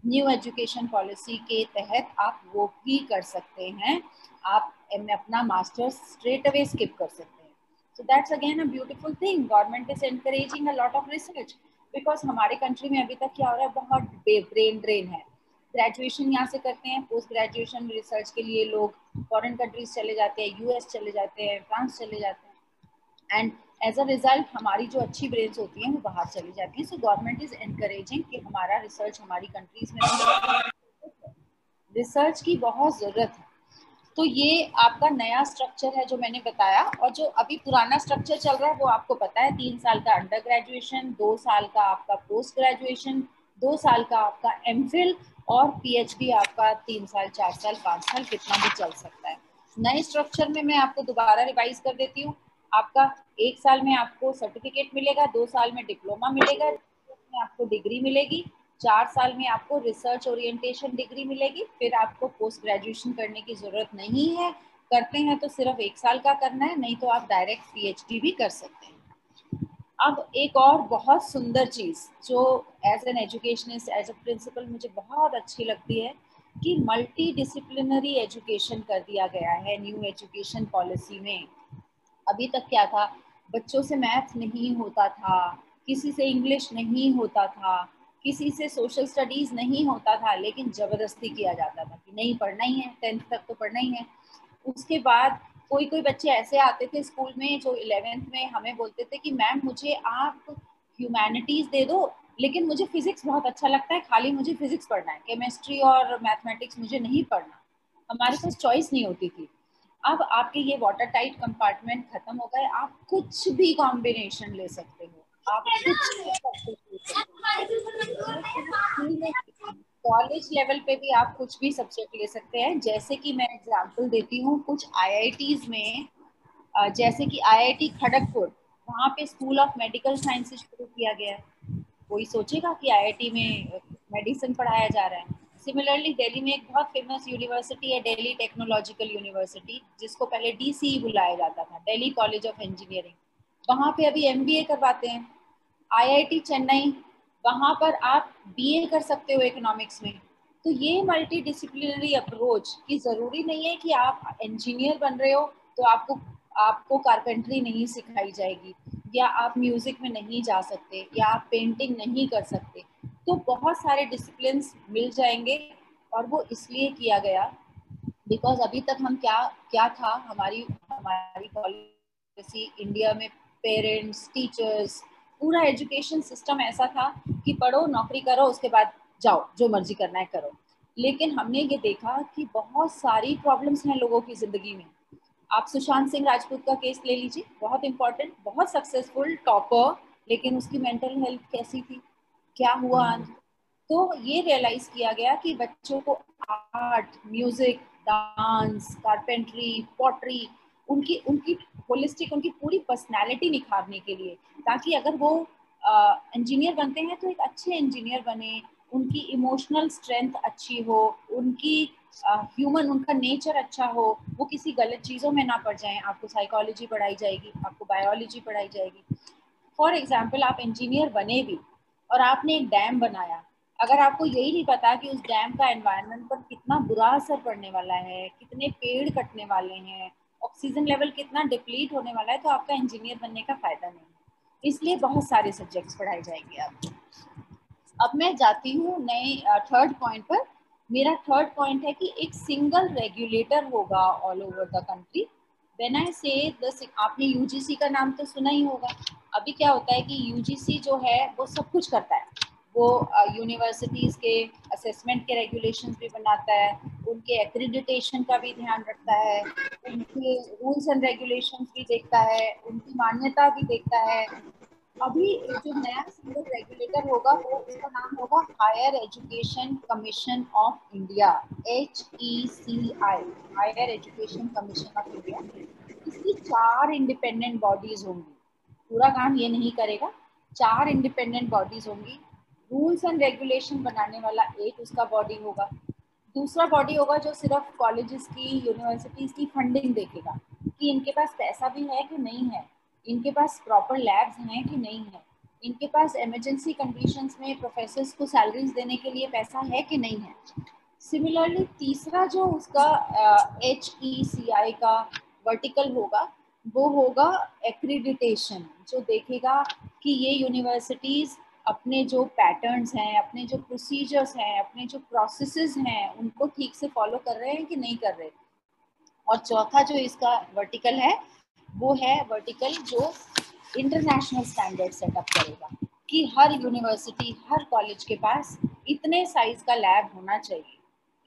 न्यू एजुकेशन पॉलिसी के तहत आप वो भी कर सकते हैं। आप अपना मास्टर्स स्ट्रेट अवे स्किप कर सकते हैं। So that's again a beautiful thing government is encouraging a lot of research because हमारे कंट्री में अभी तक क्या हो रहा है, बहुत ब्रेन ड्रेन है। ग्रेजुएशन यहाँ से करते हैं पोस्ट ग्रेजुएशन रिसर्च के लिए लोग फॉरेन कंट्रीज़ चले जाते हैं यूएस चले जाते हैं फ्रांस चले जाते हैं। एंड एज अ रिज़ल्ट हमारी जो अच्छी ब्रेन्स होती हैं, वो बाहर चली जाती हैं। सो गवर्नमेंट इज़ एनकरेजिंग कि हमारा रिसर्च हमारी कंट्रीज़ में रिसर्च की बहुत ज़रूरत है। तो ये आपका नया स्ट्रक्चर है जो मैंने बताया और जो अभी पुराना स्ट्रक्चर चल रहा है, वो आपको पता है। तीन साल का अंडर ग्रेजुएशन दो साल का आपका पोस्ट ग्रेजुएशन दो साल का आपका एम और पीएचडी आपका तीन साल, चार साल, पाँच साल, कितना भी चल सकता है। नए स्ट्रक्चर में मैं आपको दोबारा रिवाइज कर देती हूँ। आपका एक साल में आपको सर्टिफिकेट मिलेगा, दो साल में डिप्लोमा मिलेगा में आपको डिग्री मिलेगी, चार साल में आपको रिसर्च ओरिएंटेशन डिग्री मिलेगी, फिर आपको पोस्ट ग्रेजुएशन करने की ज़रूरत नहीं है। करते हैं तो सिर्फ़ एक साल का करना है, नहीं तो आप डायरेक्ट पीएचडी भी कर सकते हैं। अब एक और बहुत सुंदर चीज़, जो as an educationist as a principal मुझे बहुत अच्छी लगती है कि मल्टी डिसिप्लिनरी एजुकेशन कर दिया गया है न्यू एजुकेशन पॉलिसी में। अभी तक क्या था? बच्चों से मैथ नहीं होता था, किसी से इंग्लिश नहीं होता था, किसी से सोशल स्टडीज़ नहीं होता था, लेकिन ज़बरदस्ती किया जाता था कि नहीं पढ़ना ही है टेंथ तक तो पढ़ना ही है। उसके बाद कोई कोई बच्चे ऐसे आते थे स्कूल में जो इलेवेंथ में हमें बोलते थे कि, मैम, मुझे आप ह्यूमैनिटीज़ दे दो, लेकिन मुझे फिजिक्स बहुत अच्छा लगता है, खाली मुझे फिजिक्स पढ़ना है केमिस्ट्री और मैथमेटिक्स मुझे नहीं पढ़ना। हमारे पास चॉइस नहीं होती थी। अब आपके ये वाटर टाइट कंपार्टमेंट खत्म हो गए आप कुछ भी कॉम्बिनेशन ले सकते हो। आप कुछ कॉलेज लेवल पे भी आप कुछ भी सब्जेक्ट ले सकते हैं। जैसे कि मैं एग्जांपल देती हूँ कुछ आईआईटीज में जैसे कि आईआईटी खड़गपुर वहाँ पे स्कूल ऑफ़ मेडिकल साइंसेज शुरू किया गया है। कोई सोचेगा कि आईआईटी में मेडिसिन पढ़ाया जा रहा है? सिमिलरली दिल्ली में एक बहुत फ़ेमस यूनिवर्सिटी है दिल्ली टेक्नोलॉजिकल यूनिवर्सिटी जिसको पहले डी बुलाया जाता था दिल्ली कॉलेज ऑफ़ इंजीनियरिंग वहाँ पे अभी एमबीए करवाते हैं। आईआईटी चेन्नई वहाँ पर आप बीए कर सकते हो इकोनॉमिक्स में। तो ये मल्टी डिसिप्लिनरी अप्रोच की ज़रूरी नहीं है कि आप इंजीनियर बन रहे हो तो आपको आपको कारपेंट्री नहीं सिखाई जाएगी, या आप म्यूज़िक में नहीं जा सकते, या आप पेंटिंग नहीं कर सकते। तो बहुत सारे डिसिप्लिन मिल जाएँगे और वो इसलिए किया गया बिकॉज़ अभी तक हम क्या क्या था? हमारी हमारी पॉलिसी इंडिया में पेरेंट्स टीचर्स पूरा एजुकेशन सिस्टम ऐसा था कि पढ़ो, नौकरी करो, उसके बाद जाओ, जो मर्ज़ी करना है करो। लेकिन हमने ये देखा कि बहुत सारी प्रॉब्लम्स हैं लोगों की ज़िंदगी में। आप सुशांत सिंह राजपूत का केस ले लीजिए, बहुत इंपॉर्टेंट बहुत सक्सेसफुल टॉपर लेकिन उसकी मेंटल हेल्थ कैसी थी? क्या हुआ तो ये रियलाइज़ किया गया कि बच्चों को art music dance carpentry pottery उनकी उनकी होलिस्टिक उनकी पूरी पर्सनालिटी निखारने के लिए, ताकि अगर वो इंजीनियर बनते हैं तो एक अच्छे इंजीनियर बने, उनकी इमोशनल स्ट्रेंथ अच्छी हो, उनकी ह्यूमन उनका नेचर अच्छा हो, वो किसी गलत चीज़ों में ना पड़ जाएँ, आपको साइकोलॉजी पढ़ाई जाएगी, आपको बायोलॉजी पढ़ाई जाएगी। फॉर एग्ज़ाम्पल आप इंजीनियर बने भी और आपने एक डैम बनाया। अगर आपको यही नहीं पता कि उस डैम का एनवायरनमेंट पर कितना बुरा असर पड़ने वाला है, कितने पेड़ कटने वाले हैं ऑक्सीजन लेवल कितना डिप्लीट होने वाला है तो आपका इंजीनियर बनने का फ़ायदा नहीं है। इसलिए बहुत सारे सब्जेक्ट्स पढ़ाए जाएँगे आपको अब मैं जाती हूँ नए थर्ड पॉइंट पर। मेरा थर्ड पॉइंट है कि एक सिंगल रेगुलेटर होगा all over the country when I say आपने यूजीसी का नाम तो सुना ही होगा। अभी क्या होता है कि यूजीसी जो है, वो सब कुछ करता है। वो यूनिवर्सिटीज के असेसमेंट के रेगुलेशंस भी बनाता है, उनके एक्रीडिटेशन का भी ध्यान रखता है, उनके रूल्स एंड रेगुलेशन भी देखता है, उनकी मान्यता भी देखता है। अभी जो नया सिंगल रेगुलेटर होगा, वो उसका नाम होगा higher education commission of India H E C I higher education commission of India इसकी चार इंडिपेंडेंट बॉडीज होंगी। पूरा काम ये नहीं करेगा। चार इंडिपेंडेंट बॉडीज होंगी। रूल्स एंड रेगुलेशन बनाने वाला एक उसका बॉडी होगा। दूसरा बॉडी होगा जो सिर्फ़ कॉलेजेस की यूनिवर्सिटीज की फंडिंग देखेगा कि इनके पास पैसा भी है कि नहीं है, इनके पास प्रॉपर लैब्स हैं कि नहीं है, इनके पास इमरजेंसी कंडीशंस में प्रोफेसर्स को सैलरीज देने के लिए पैसा है कि नहीं है। सिमिलरली तीसरा जो उसका एच ई सी आई का वर्टिकल होगा वो होगा एक्रीडिटेशन जो देखेगा कि ये यूनिवर्सिटीज़ अपने जो पैटर्न्स हैं, अपने जो प्रोसीजर्स हैं, अपने जो प्रोसेसेस हैं, उनको ठीक से फॉलो कर रहे हैं कि नहीं कर रहे? और चौथा जो इसका वर्टिकल है, वो है वर्टिकल जो इंटरनेशनल स्टैंडर्ड सेटअप करेगा कि हर यूनिवर्सिटी हर कॉलेज के पास इतने साइज़ का लैब होना चाहिए।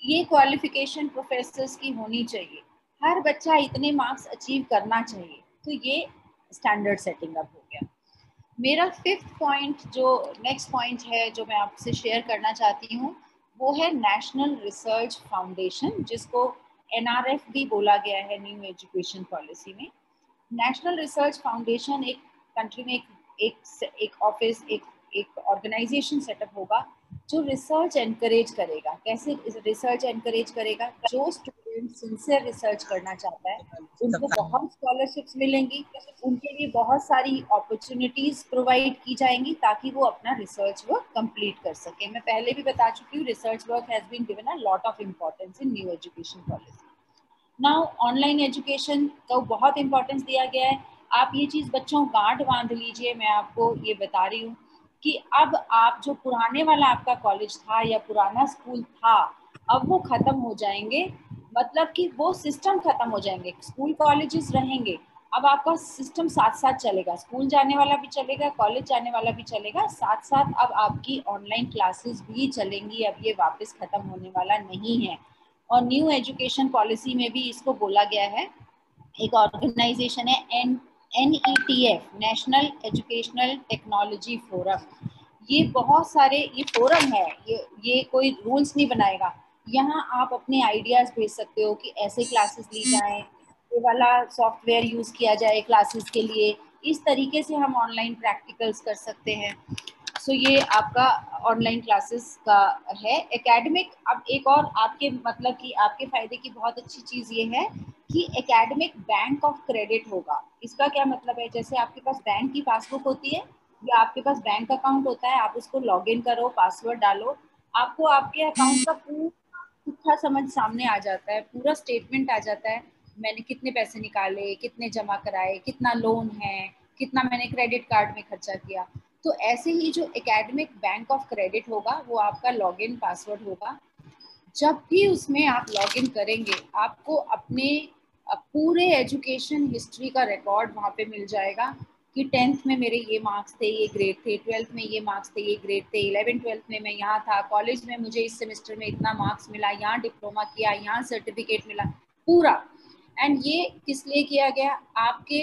ये क्वालिफिकेशन प्रोफेसर्स की होनी चाहिए। हर बच्चा इतने मार्क्स अचीव करना चाहिए। तो ये स्टैंडर्ड सेटिंग अप हो गया। मेरा फिफ्थ पॉइंट जो नेक्स्ट पॉइंट है, जो मैं आपसे शेयर करना चाहती हूँ, वो है नेशनल रिसर्च फाउंडेशन जिसको एनआरएफ भी बोला गया है न्यू एजुकेशन पॉलिसी में। नेशनल रिसर्च फाउंडेशन एक कंट्री में एक एक ऑफ़िस एक एक ऑर्गेनाइजेशन सेटअप होगा, जो रिसर्च एनकरेज करेगा। कैसे रिसर्च एनकरेज करेगा? जो स्टूडेंट सिंसियर रिसर्च करना चाहता है। उनको बहुत स्कॉलरशिप्स मिलेंगी। उनके लिए बहुत सारी अपॉर्चुनिटीज़ प्रोवाइड की जाएँगी ताकि वो अपना रिसर्च वर्क कंप्लीट कर सके। मैं पहले भी बता चुकी हूँ research work has been given a lot of importance in new education policy now online education को बहुत इंपॉर्टेंस दिया गया है। आप ये चीज़ बच्चों गांठ बाँध लीजिए मैं आपको ये बता रही हूँ कि अब आप जो पुराने वाला आपका कॉलेज था या पुराना स्कूल था अब वो ख़त्म हो जाएँगे। मतलब कि वो सिस्टम ख़त्म हो जाएँगे। स्कूल कॉलेजेस रहेंगे। अब आपका सिस्टम साथ साथ चलेगा। स्कूल जाने वाला भी चलेगा कॉलेज जाने वाला भी चलेगा। साथ साथ अब आपकी ऑनलाइन क्लासेस भी चलेंगी। अब ये वापस ख़त्म होने वाला नहीं है। और न्यू एजुकेशन पॉलिसी में भी इसको बोला गया है। एक ऑर्गेनाइजेशन है N N E T F national educational technology forum ये बहुत सारे, ये फोरम है। ये ये कोई रूल्स नहीं बनाएगा। यहाँ आप अपने आइडियाज़ भेज सकते हो कि ऐसे क्लासेस ली जाएँ ये वाला सॉफ्टवेयर यूज़ किया जाए क्लासेस के लिए। इस तरीके से हम ऑनलाइन प्रैक्टिकल्स कर सकते हैं। सो so, ये आपका ऑनलाइन क्लासेस का है। एकेडमिक अब एक और आपके मतलब कि आपके फ़ायदे की बहुत अच्छी चीज़ ये है कि एकेडमिक बैंक ऑफ़ क्रेडिट होगा। इसका क्या मतलब है? जैसे आपके पास बैंक की पासबुक होती है या आपके पास बैंक अकाउंट होता है आप उसको लॉग करो पासवर्ड डालो। आपको आपके अकाउंट का पूरा समझ सामने आ जाता है, पूरा स्टेटमेंट आ जाता है, मैंने कितने पैसे निकाले, कितने जमा कराए, कितना लोन है, कितना मैंने क्रेडिट कार्ड में खर्चा किया। तो ऐसे ही जो एकेडमिक बैंक ऑफ़ क्रेडिट होगा, वो आपका लॉगिन पासवर्ड होगा। जब भी उसमें आप लॉगिन करेंगे, आपको अपने, पूरे एजुकेशन हिस्ट्री का रिकॉर्ड वहाँ पे मिल जाएगा। कि टेंथ में मेरे ये मार्क्स थे, ये ग्रेड थे ट्वेल्थ में ये मार्क्स थे, ये ग्रेड थे इलेवन ट्वेल्थ में मैं यहाँ था कॉलेज में मुझे इस सेमेस्टर में इतना मार्क्स मिला, यहाँ डिप्लोमा किया, यहाँ सर्टिफिकेट मिला, पूरा। एंड ये किस लिए किया गया? आपके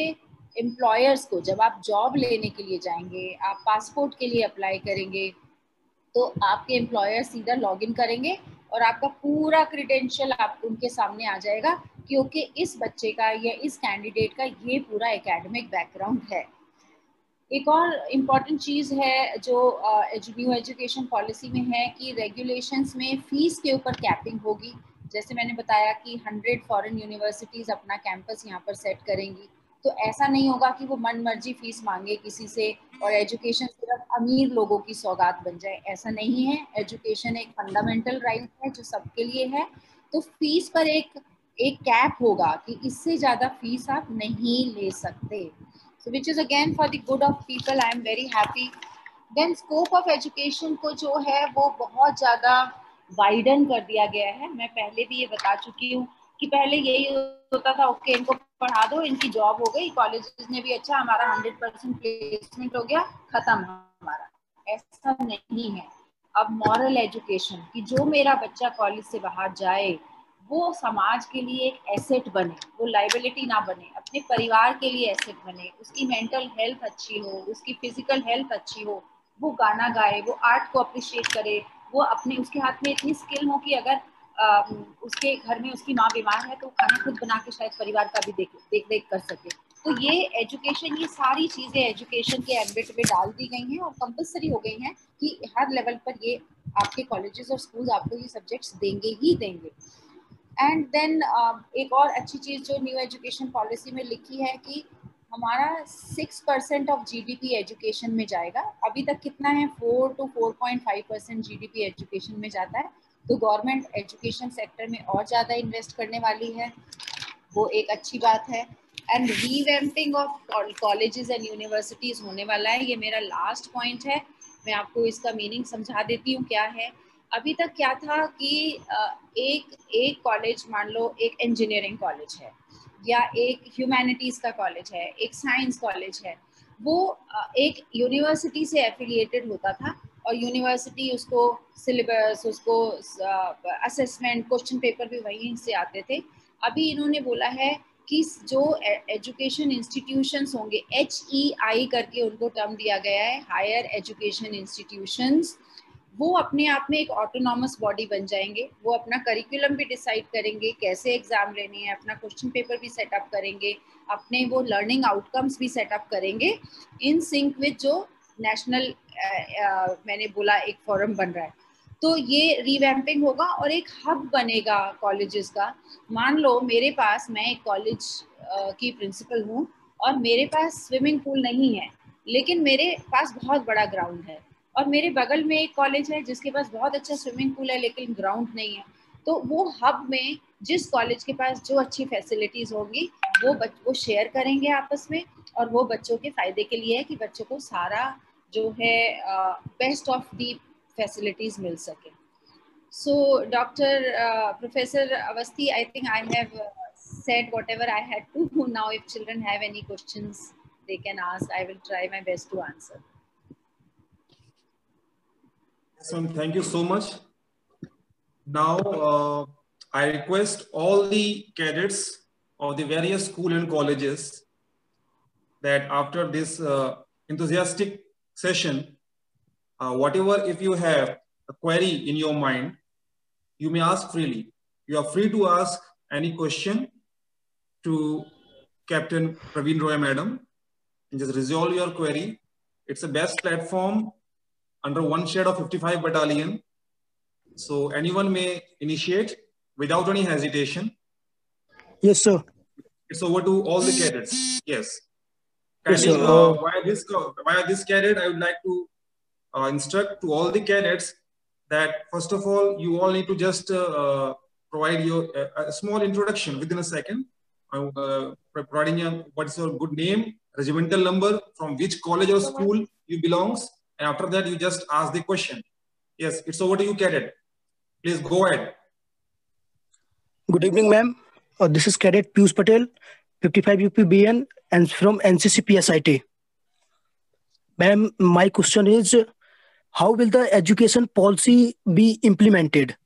एम्प्लॉयर्स को, जब आप जॉब लेने के लिए जाएँगे, आप पासपोर्ट के लिए अप्लाई करेंगे तो आपके एम्प्लॉयर सीधा लॉगिन करेंगे और आपका पूरा क्रिडेंशियल आप उनके सामने आ जाएगा क्योंकि इस बच्चे का या इस कैंडिडेट का ये पूरा एकेडमिक बैकग्राउंड है। एक और इंपॉर्टेंट चीज़ है जो न्यू एजुकेशन पॉलिसी में है कि रेगुलेशंस में फ़ीस के ऊपर कैपिंग होगी। जैसे मैंने बताया कि 100 फॉरेन यूनिवर्सिटीज़ अपना कैंपस यहाँ पर सेट करेंगी। तो ऐसा नहीं होगा कि वो मन मर्ज़ी फ़ीस मांगे किसी से और एजुकेशन सिर्फ़ अमीर लोगों की सौगात बन जाए। ऐसा नहीं है। एजुकेशन एक फंडामेंटल राइट है जो सबके लिए है। तो फ़ीस पर एक एक कैप होगा कि इससे ज़्यादा फ़ीस आप नहीं ले सकते। So which is again for the good of people I am very happy then scope of education को जो है वो बहुत ज़्यादा वाइडन कर दिया गया है। मैं पहले भी ये बता चुकी हूँ कि पहले यही होता था, ओके, इनको पढ़ा दो, इनकी जॉब हो गई कॉलेज ने भी अच्छा हमारा हंड्रेड परसेंट प्लेसमेंट हो गया, खत्म हमारा। ऐसा नहीं है। अब मॉरल एजुकेशन कि जो मेरा बच्चा कॉलेज से बाहर जाए वो समाज के लिए एक एसेट बने वो लाइबिलिटी ना बने अपने परिवार के लिए एसेट बने उसकी मेंटल हेल्थ अच्छी हो उसकी फ़िज़िकल हेल्थ अच्छी हो वो गाना गाए वो आर्ट को अप्रिशिएट करे वो अपने उसके हाथ में इतनी स्किल हो कि अगर आ, उसके घर में उसकी माँ बीमार है तो खाना खुद बना के शायद परिवार का भी देख देख रेख कर सके। तो ये एजुकेशन ये सारी चीज़ें एजुकेशन के एम्बिट में डाल दी गई हैं और कंपलसरी हो गई हैं कि हर लेवल पर ये आपके कॉलेजेस और स्कूल आपको ये सब्जेक्ट्स देंगे ही देंगे। एंड देन एक और अच्छी चीज़ जो न्यू एजुकेशन पॉलिसी में लिखी है कि हमारा six percent of GDP education में जाएगा। अभी तक कितना है? Four two four point five percent जी एजुकेशन में जाता है। तो गवर्नमेंट एजुकेशन सेक्टर में और ज़्यादा इन्वेस्ट करने वाली है। वो एक अच्छी बात है। And revamping of colleges and universities होने वाला है। ये मेरा लास्ट पॉइंट है। मैं आपको इसका मीनिंग समझा देती हूँ क्या है। अभी तक क्या था कि एक एक कॉलेज मान लो, एक इंजीनियरिंग कॉलेज है, या एक ह्यूमैनिटीज़ का कॉलेज है, एक साइंस कॉलेज है, वो एक यूनिवर्सिटी से एफिलिएटेड होता था और यूनिवर्सिटी उसको सिलेबस उसको असेसमेंट क्वेश्चन पेपर भी वहीं से आते थे। अभी इन्होंने बोला है कि जो एजुकेशन इंस्टीट्यूशंस होंगे एच ई आई करके उनको टर्म दिया गया है हायर एजुकेशन इंस्टीट्यूशंस वो अपने आप में एक ऑटोनॉमस बॉडी बन जाएँगे। वो अपना करिकुलम भी डिसाइड करेंगे, कैसे एग्ज़ाम लेने हैं, अपना क्वेश्चन पेपर भी सेटअप करेंगे, अपने वो लर्निंग आउटकम्स भी सेटअप करेंगे इन सिंक विद जो नेशनल मैंने बोला एक फॉरम बन रहा है। तो ये रिवैम्पिंग होगा और एक हब बनेगा कॉलेजेस का। मान लो मेरे पास मैं एक कॉलेज की प्रिंसिपल हूँ और मेरे पास स्विमिंग पूल नहीं है, लेकिन मेरे पास बहुत बड़ा ग्राउंड है। और मेरे बगल में एक कॉलेज है जिसके पास बहुत अच्छा स्विमिंग पूल है लेकिन ग्राउंड नहीं है तो वो हब में जिस कॉलेज के पास जो अच्छी फैसिलिटीज़ होंगी वो बच वो शेयर करेंगे आपस में और वो बच्चों के फ़ायदे के लिए है कि बच्चों को सारा जो है बेस्ट ऑफ़ दी फैसिलिटीज़ मिल सके so doctor professor Awasthi I think I have said whatever I had to. Now, if children have any questions, they can ask. I will try. So, thank you so much. Now, uh, I request all the cadets of the various school and colleges that after this uh, enthusiastic session, uh, whatever if you have a query in your mind, you may ask freely. You are free to ask any question to Captain Praveen Roy Madam and just resolve your query. It's the best platform under one shed of 55 battalion. So anyone may initiate without any hesitation. Yes, sir. It's over to all the cadets. Yes. Yes, sir. uh, via this via this cadet, I would like to uh, instruct to all the cadets that first of all, you all need to just uh, provide your uh, a small introduction within a second, uh, providing a, what is your good name, regimental number, from which college or school you belongs, and after that you just ask the question. Yes, it's over to you, cadet. Please go ahead. Good evening, ma'am. Uh, this is Cadet Pius Patel, 55 UPBN, and from NCC PSIT. Ma'am, my question is how will the education policy be implemented?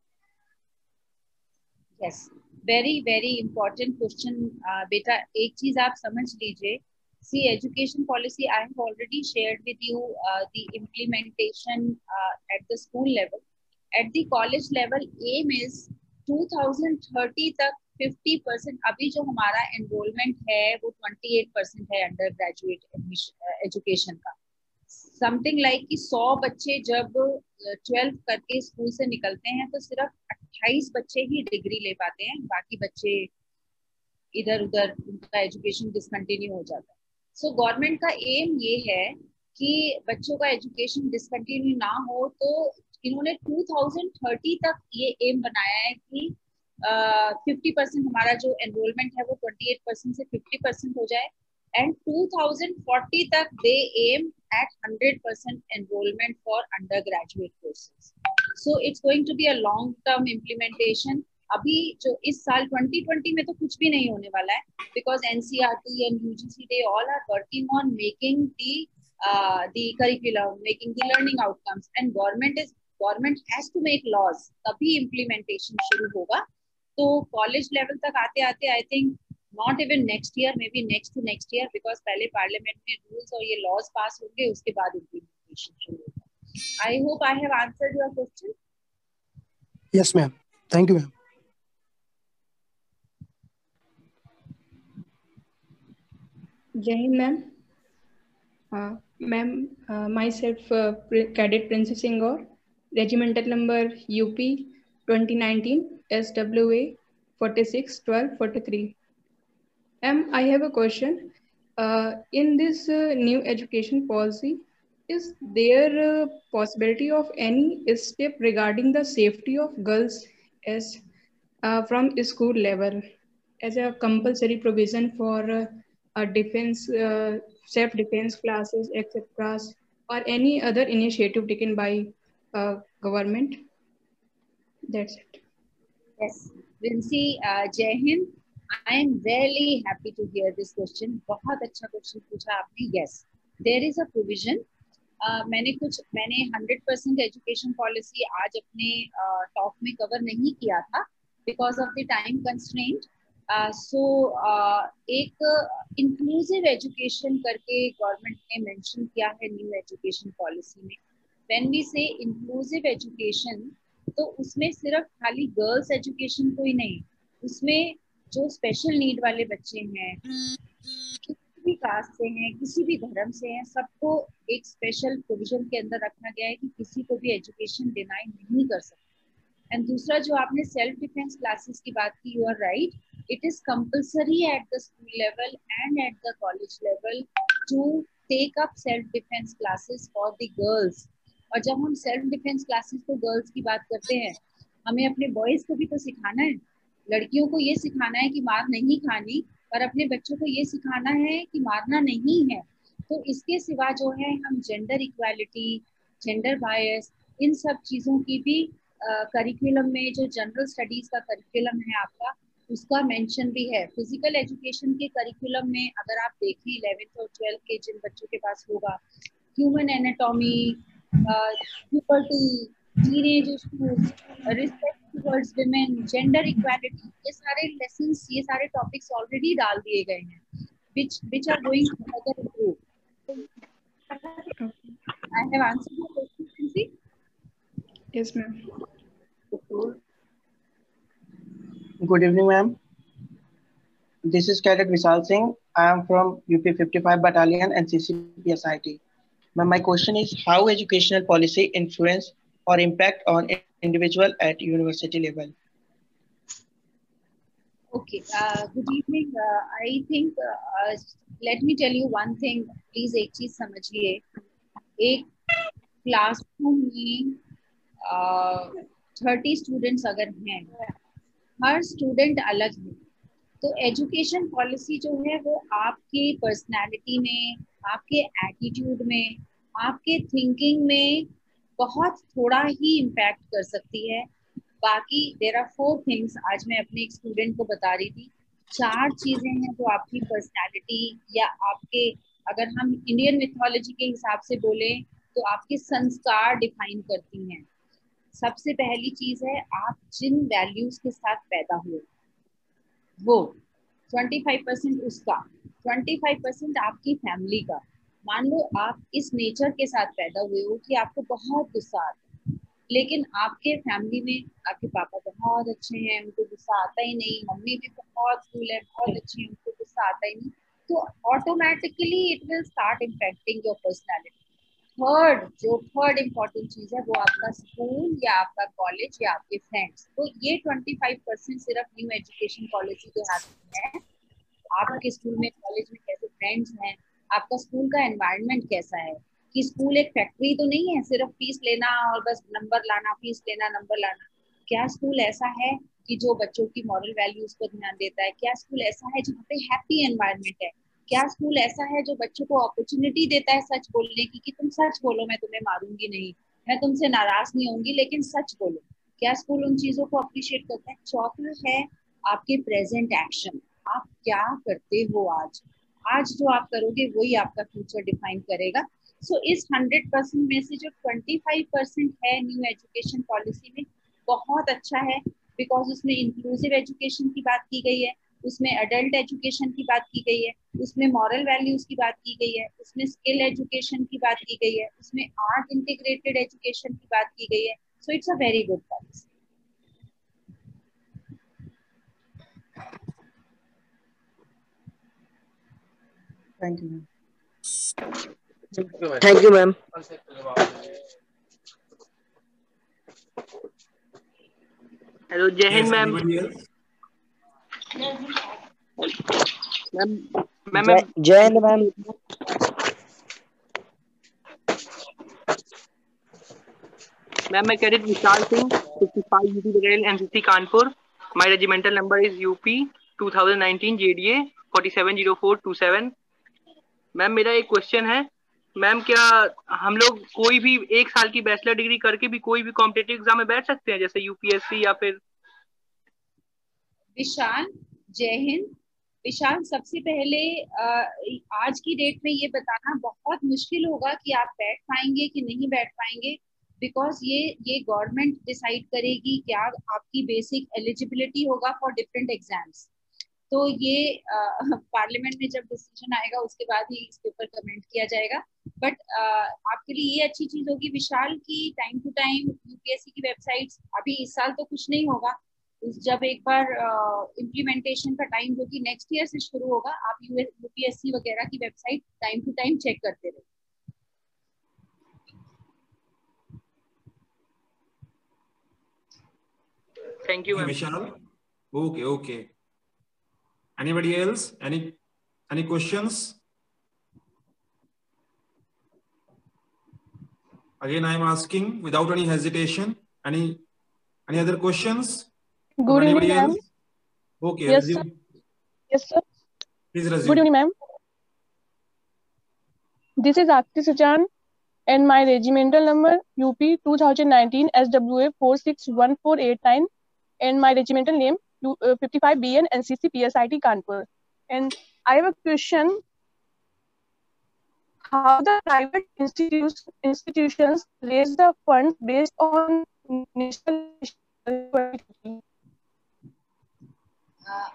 Yes, very very important question, uh, beta. एक चीज आप समझ लीजिए. See, education policy. I have already shared with you uh, the implementation uh, at the school level. At the college level, aim is 2030 तक 50 परसेंट अभी जो हमारा एनरोलमेंट है वो 28 परसेंट है अंडर ग्रेजुएट एजुकेशन का समथिंग लाइक कि 100 बच्चे जब ट्वेल्थ करके स्कूल से निकलते हैं तो सिर्फ़ 28 बच्चे ही डिग्री ले पाते हैं बाकी बच्चे इधर उधर उनका एजुकेशन डिसकंटिन्यू हो जाता है सो so, गवर्नमेंट का एम ये है कि बच्चों का एजुकेशन डिसकंटिन्यू ना हो तो इन्होंने 2030 तक ये एम बनाया है कि फिफ्टी uh, परसेंट हमारा जो एनरोलमेंट है वो 28 परसेंट से 50 परसेंट हो जाए एंड 2040 तक they aim at 100 percent enrolment for under graduate courses so it's going to be a long term implementation अभी जो इस साल 2020 में तो कुछ भी नहीं होने वाला है because NCERT and UGC they all are working on making the the curriculum making the learning outcomes and government is government has to make laws तभी इम्प्लीमेंटेशन शुरू होगा तो कॉलेज लेवल तक आते आते I think not even next year maybe next to next year because पहले parliament में rules और ये laws pass होंगे उसके बाद implementation शुरू होगा I hope I have answered your question. Yes, ma'am. Thank you, ma'am. Jai ma'am. Uh, ma'am, uh, myself, uh, Cadet Princess Singor, regimental number UP 2019 SWA 46 12 43. Um, I have a question. Uh, in this uh, new education policy, is there a possibility of any step regarding the safety of girls as uh, from school level as a compulsory provision for uh, defense, uh, self-defense classes, etc., or any other initiative taken by uh, government? That's it. Yes, Vinci, uh, Jai Hind. I am very happy to hear this question बहुत अच्छा क्वेश्चन पूछा आपने yes there is a provision मैंने कुछ मैंने हंड्रेड परसेंट एजुकेशन पॉलिसी आज अपने टॉक uh, में कवर नहीं किया था because of the time constraint so एक इंक्लूसिव एजुकेशन करके गवर्नमेंट ने मेंशन किया है न्यू एजुकेशन पॉलिसी में। When we say inclusive education तो उसमें सिर्फ़ खाली गर्ल्स एजुकेशन को ही नहीं, उसमें जो स्पेशल नीड वाले बच्चे हैं, किसी भी कास्ट से हैं, किसी भी धर्म से हैं, सबको एक स्पेशल प्रोविज़न के अंदर रखा गया है कि किसी को भी एजुकेशन डिनाई नहीं कर सकते। एंड दूसरा जो आपने सेल्फ डिफेंस क्लासेस की बात की you are right it is compulsory at the school level and at the college level to take up self defence classes for the girls और जब हम सेल्फ डिफेंस क्लासेस तो गर्ल्स की बात करते हैं, हमें अपने बॉयज़ को भी तो सिखाना है। लड़कियों को ये सिखाना है कि मार नहीं खानी, और अपने बच्चों को ये सिखाना है कि मारना नहीं है। तो इसके सिवा जो है हम जेंडर इक्वालिटी जेंडर बायस इन सब चीज़ों की भी करिकुलम में जो जनरल स्टडीज़ का करिकुलम है आपका, उसका मेंशन भी है। फ़िज़िकल एजुकेशन के करिकुलम में अगर आप देखें इलेवेंथ और ट्वेल्थ के जिन बच्चों के पास होगा human anatomy puberty teenage issues respect towards women gender equality ये सारे लेसन्स ये सारे टॉपिक्स ऑलरेडी डाल दिए गए हैं। Are going to further improve. I have answered your question, Nancy? Yes, ma'am. good evening ma'am this is Cadet Vishal Singh I am from UP 55 Battalion and CCPSIT my question is how educational policy influence or impact on individual at university level? Okay, uh, good evening. Uh, I think, uh, let me tell you one thing. Please एक चीज समझिए एक क्लासरूम में थर्टी स्टूडेंट्स अगर हैं, हर स्टूडेंट अलग है। तो एजुकेशन पॉलिसी जो है, वो आपके पर्सनालिटी में, आपके एटीट्यूड में, आपके थिंकिंग में बहुत थोड़ा ही इम्पैक्ट कर सकती है। बाकी देर आर फोर थिंग्स आज मैं अपने एक स्टूडेंट को बता रही थी। चार चीज़ें हैं जो आपकी पर्सनालिटी या आपके, अगर हम इंडियन मिथोलॉजी के हिसाब से बोले तो आपके संस्कार डिफाइन करती हैं। सबसे पहली चीज़ है, आप जिन वैल्यूज़ के साथ पैदा हुए, वो 25 परसेंट उसका 25 परसेंट आपकी फैमिली का। मान लो आप इस नेचर के साथ पैदा हुए हो कि आपको बहुत गुस्सा आता है, लेकिन आपके फैमिली में आपके पापा बहुत अच्छे हैं, उनको गुस्सा आता ही नहीं, मम्मी भी बहुत कूल है, बहुत अच्छी है, उनको गुस्सा आता ही नहीं तो automatically it will start impacting your personality third जो थर्ड इम्पोर्टेंट चीज़ है, वो आपका स्कूल या आपका कॉलेज या आपके फ्रेंड्स तो ये ट्वेंटी फाइव परसेंट सिर्फ़ न्यू एजुकेशन पॉलिसी के हाथ में है। आपके स्कूल में कॉलेज में कैसे फ्रेंड्स हैं? आपका स्कूल का एनवायरनमेंट कैसा है? कि स्कूल एक फैक्ट्री तो नहीं है, सिर्फ़ फ़ीस लेना और बस नंबर लाना फ़ीस लेना नंबर लाना। क्या स्कूल ऐसा है कि जो बच्चों की मॉरल वैल्यूज़ पर ध्यान देता है? क्या स्कूल ऐसा है जहाँ पे हैप्पी एनवायरनमेंट है? क्या स्कूल ऐसा है जो बच्चों को अपॉर्चुनिटी देता है सच बोलने की कि तुम सच बोलो मैं तुम्हें मारूँगी नहीं मैं तुमसे नाराज़ नहीं होंगी लेकिन सच बोलो। क्या स्कूल उन चीज़ों को अप्रिशिएट करता है? चौथा है आपके प्रेजेंट एक्शन आप क्या करते हो आज? आज जो आप करोगे वही आपका फ्यूचर डिफाइन करेगा। सो so, इस हंड्रेड परसेंट में से जो ट्वेंटी फाइव परसेंट है न्यू एजुकेशन पॉलिसी में बहुत अच्छा है बिकॉज़ उसमें इंक्लूसिव एजुकेशन की बात की गई है। उसमें अडल्ट एजुकेशन की बात की गई है उसमें मॉरल वैल्यूज़ की बात की गई है उसमें स्किल एजुकेशन की बात की गई है उसमें आर्ट इंटीग्रेटेड एजुकेशन की बात की गई है so it's a very good policy thank you thank you ma'am hello Jai Hind ma'am ma'am ma'am Jai Hind ma'am. Ma'am, मैं cadet Vishal Singh 55 UP Bareilly NCC Kanpur my regimental number is UP 2019 JDA 470427 ma'am, मेरा एक क्वेश्चन है। मैम, क्या हम लोग कोई भी एक साल की बैचलर डिग्री करके भी कोई भी कॉम्पिटेटिव एग्ज़ाम में बैठ सकते हैं? जैसे यूपीएससी या फिर विशाल, जय हिंद। विशाल, सबसे पहले आज की डेट में ये बताना बहुत मुश्किल होगा कि आप बैठ पाएँगे कि नहीं बैठ पाएँगे बिकॉज़ ये ये गवर्नमेंट डिसाइड करेगी क्या आपकी बेसिक एलिजिबिलिटी होगा फॉर डिफरेंट एग्ज़ाम्स तो ये पार्लियामेंट में जब डिसीज़न आएगा, उसके बाद ही इसके ऊपर कमेंट किया जाएगा। बट आपके लिए ये अच्छी चीज़ होगी, विशाल की टाइम टू टाइम यूपीएससी की वेबसाइट्स अभी इस साल तो कुछ नहीं होगा जब एक बार इम्प्लीमेंटेशन का टाइम जो कि नेक्स्ट ईयर से शुरू होगा आप यूपीएससी वगैरह की website time to time check करते रहे thank you okay okay anybody else any any questions again I am asking without any hesitation any any other question Good evening, ma'am. Okay. Yes, resume. sir. Yes, sir. Please resume. Good evening, ma'am. This is Akti Sujan and my regimental number UP 2019 SWA 461489 and my regimental name 55BN uh, NCC PSIT Kanpur. And I have a question. How the private institutes, institutions raise the funds based on national uh,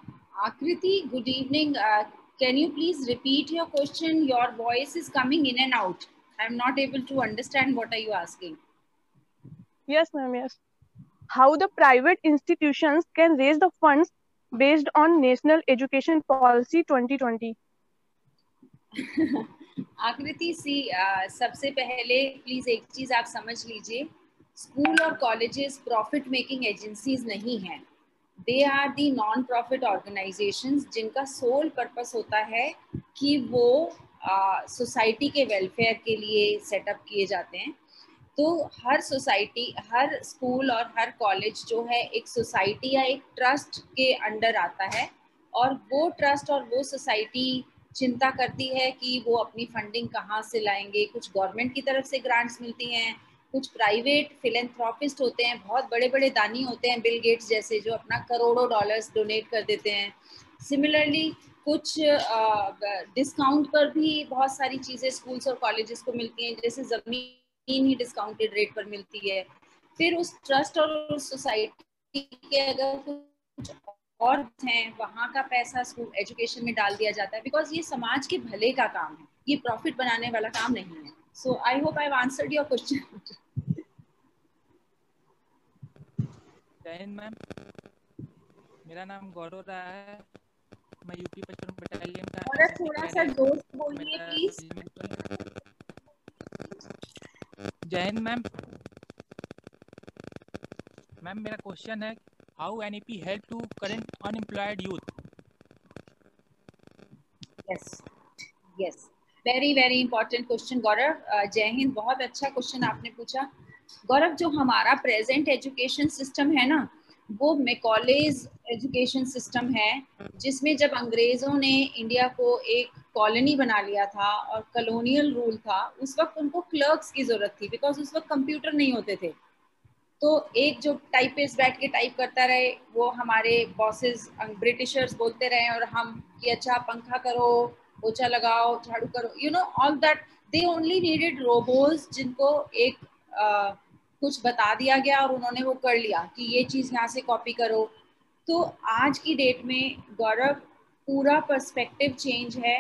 Akriti, good evening. Uh, can you please repeat your question? Your voice is coming in and out. I'm not able to understand what are you asking. Yes, ma'am. Yes. How the private institutions can raise the funds based on National Education Policy 2020? आकृति सी सबसे पहले प्लीज़ एक चीज़ आप समझ लीजिए स्कूल और कॉलेजेस प्रॉफिट मेकिंग एजेंसीज नहीं हैं they are the non profit organizations जिनका सोल पर्पस होता है कि वो सोसाइटी uh, के वेलफेयर के लिए सेटअप किए जाते हैं। तो हर सोसाइटी हर स्कूल और हर कॉलेज जो है एक सोसाइटी या एक ट्रस्ट के अंडर आता है और वो ट्रस्ट और वो सोसाइटी चिंता करती है कि वो अपनी फंडिंग कहाँ से लाएँगे। कुछ गवर्नमेंट की तरफ़ से ग्रांट्स मिलती हैं कुछ प्राइवेट फिलेंथ्रॉपिस्ट होते हैं, बहुत बड़े बड़े दानी होते हैं बिल गेट्स जैसे, जो अपना करोड़ों डॉलर्स डोनेट कर देते हैं। सिमिलरली कुछ डिस्काउंट पर भी बहुत सारी चीज़ें स्कूल्स और कॉलेजेस को मिलती हैं, जैसे ज़मीन ही डिस्काउंटेड रेट पर मिलती है। फिर उस ट्रस्ट और सोसाइटी के अगर कुछ और हैं, वहाँ का पैसा स्कूल एजुकेशन में डाल दिया जाता है बिकॉज़ ये समाज के भले का काम है, ये प्रॉफिट बनाने वाला काम नहीं है। So I hope I answered your question Jain ma'am मेरा नाम गौरव रहा है। मैं यूपी पचपन बटालियन का और थोड़ा सा ज़ोर बोलिए प्लीज़ जैन मैम मैम मेरा क्वेश्चन है how NEP help to current unemployed youth yes yes very very important question Gaurav Jai Hind बहुत अच्छा क्वेश्चन आपने पूछा। गौरव, जो हमारा प्रेजेंट एजुकेशन सिस्टम है ना, वो मेकॉलेज एजुकेशन सिस्टम है, जिसमें जब अंग्रेज़ों ने इंडिया को एक कॉलोनी बना लिया था और कॉलोनियल रूल था, उस वक्त उनको क्लर्क्स की ज़रूरत थी बिकॉज़ उस वक्त कंप्यूटर नहीं होते थे। तो एक जो टाइपिस्ट बैठ के टाइप करता रहे, वो हमारे बॉसेस ब्रिटिशर्स बोलते रहे, और हम कि अच्छा पंखा करो पोछा लगाओ झाड़ू करो you know all that they only needed robots जिनको एक uh, कुछ बता दिया गया और उन्होंने वो कर लिया कि ये चीज़ यहाँ से कॉपी करो। तो आज की डेट में गौरव पूरा पर्सपेक्टिव चेंज है।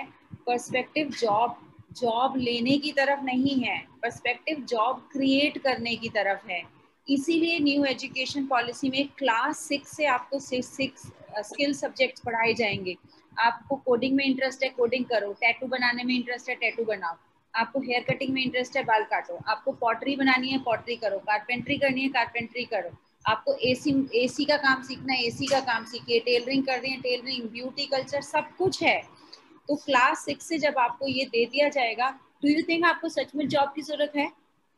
पर्सपेक्टिव जॉब जॉब लेने की तरफ़ नहीं है। पर्सपेक्टिव जॉब क्रिएट करने की तरफ़ है। इसीलिए न्यू एजुकेशन पॉलिसी में क्लास सिक्स से आपको सिक्स स्किल सब्जेक्ट्स पढ़ाए जाएँगे। आपको कोडिंग में इंटरेस्ट है कोडिंग करो। टैटू बनाने में इंटरेस्ट है टैटू बनाओ। आपको हेयर कटिंग में इंटरेस्ट है, बाल काटो। आपको पॉटरी बनानी है पॉटरी करो। कारपेंट्री करनी है कारपेंट्री करो। आपको एसी एसी का काम सीखना है एसी का काम सीखिए। टेलरिंग कर रही है टेलरिंग ब्यूटी कल्चर सब कुछ है। तो क्लास सिक्स से जब आपको ये दे दिया जाएगा डू यू थिंक आपको सच में जॉब की ज़रूरत है?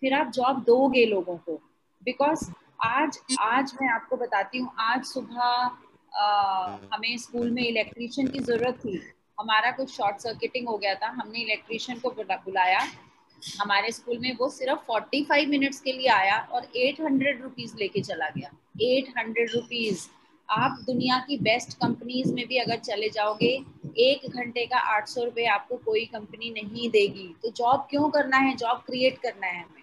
फिर आप जॉब दोगे लोगों को। बिकॉज़ आज आज मैं आपको बताती हूँ, आज सुबह हमें स्कूल में इलेक्ट्रीशियन की ज़रूरत थी। हमारा कुछ शॉर्ट सर्किटिंग हो गया था। हमने इलेक्ट्रीशियन को बुलाया। हमारे स्कूल में वो सिर्फ़ 45 मिनट्स के लिए आया और 800 रुपीस लेके चला गया। 800 रुपीस। आप दुनिया की बेस्ट कंपनीज़ में भी अगर चले जाओगे, एक घंटे का आठ सौ रुपये आपको कोई कंपनी नहीं देगी। तो जॉब क्यों करना है? जॉब क्रिएट करना है हमें।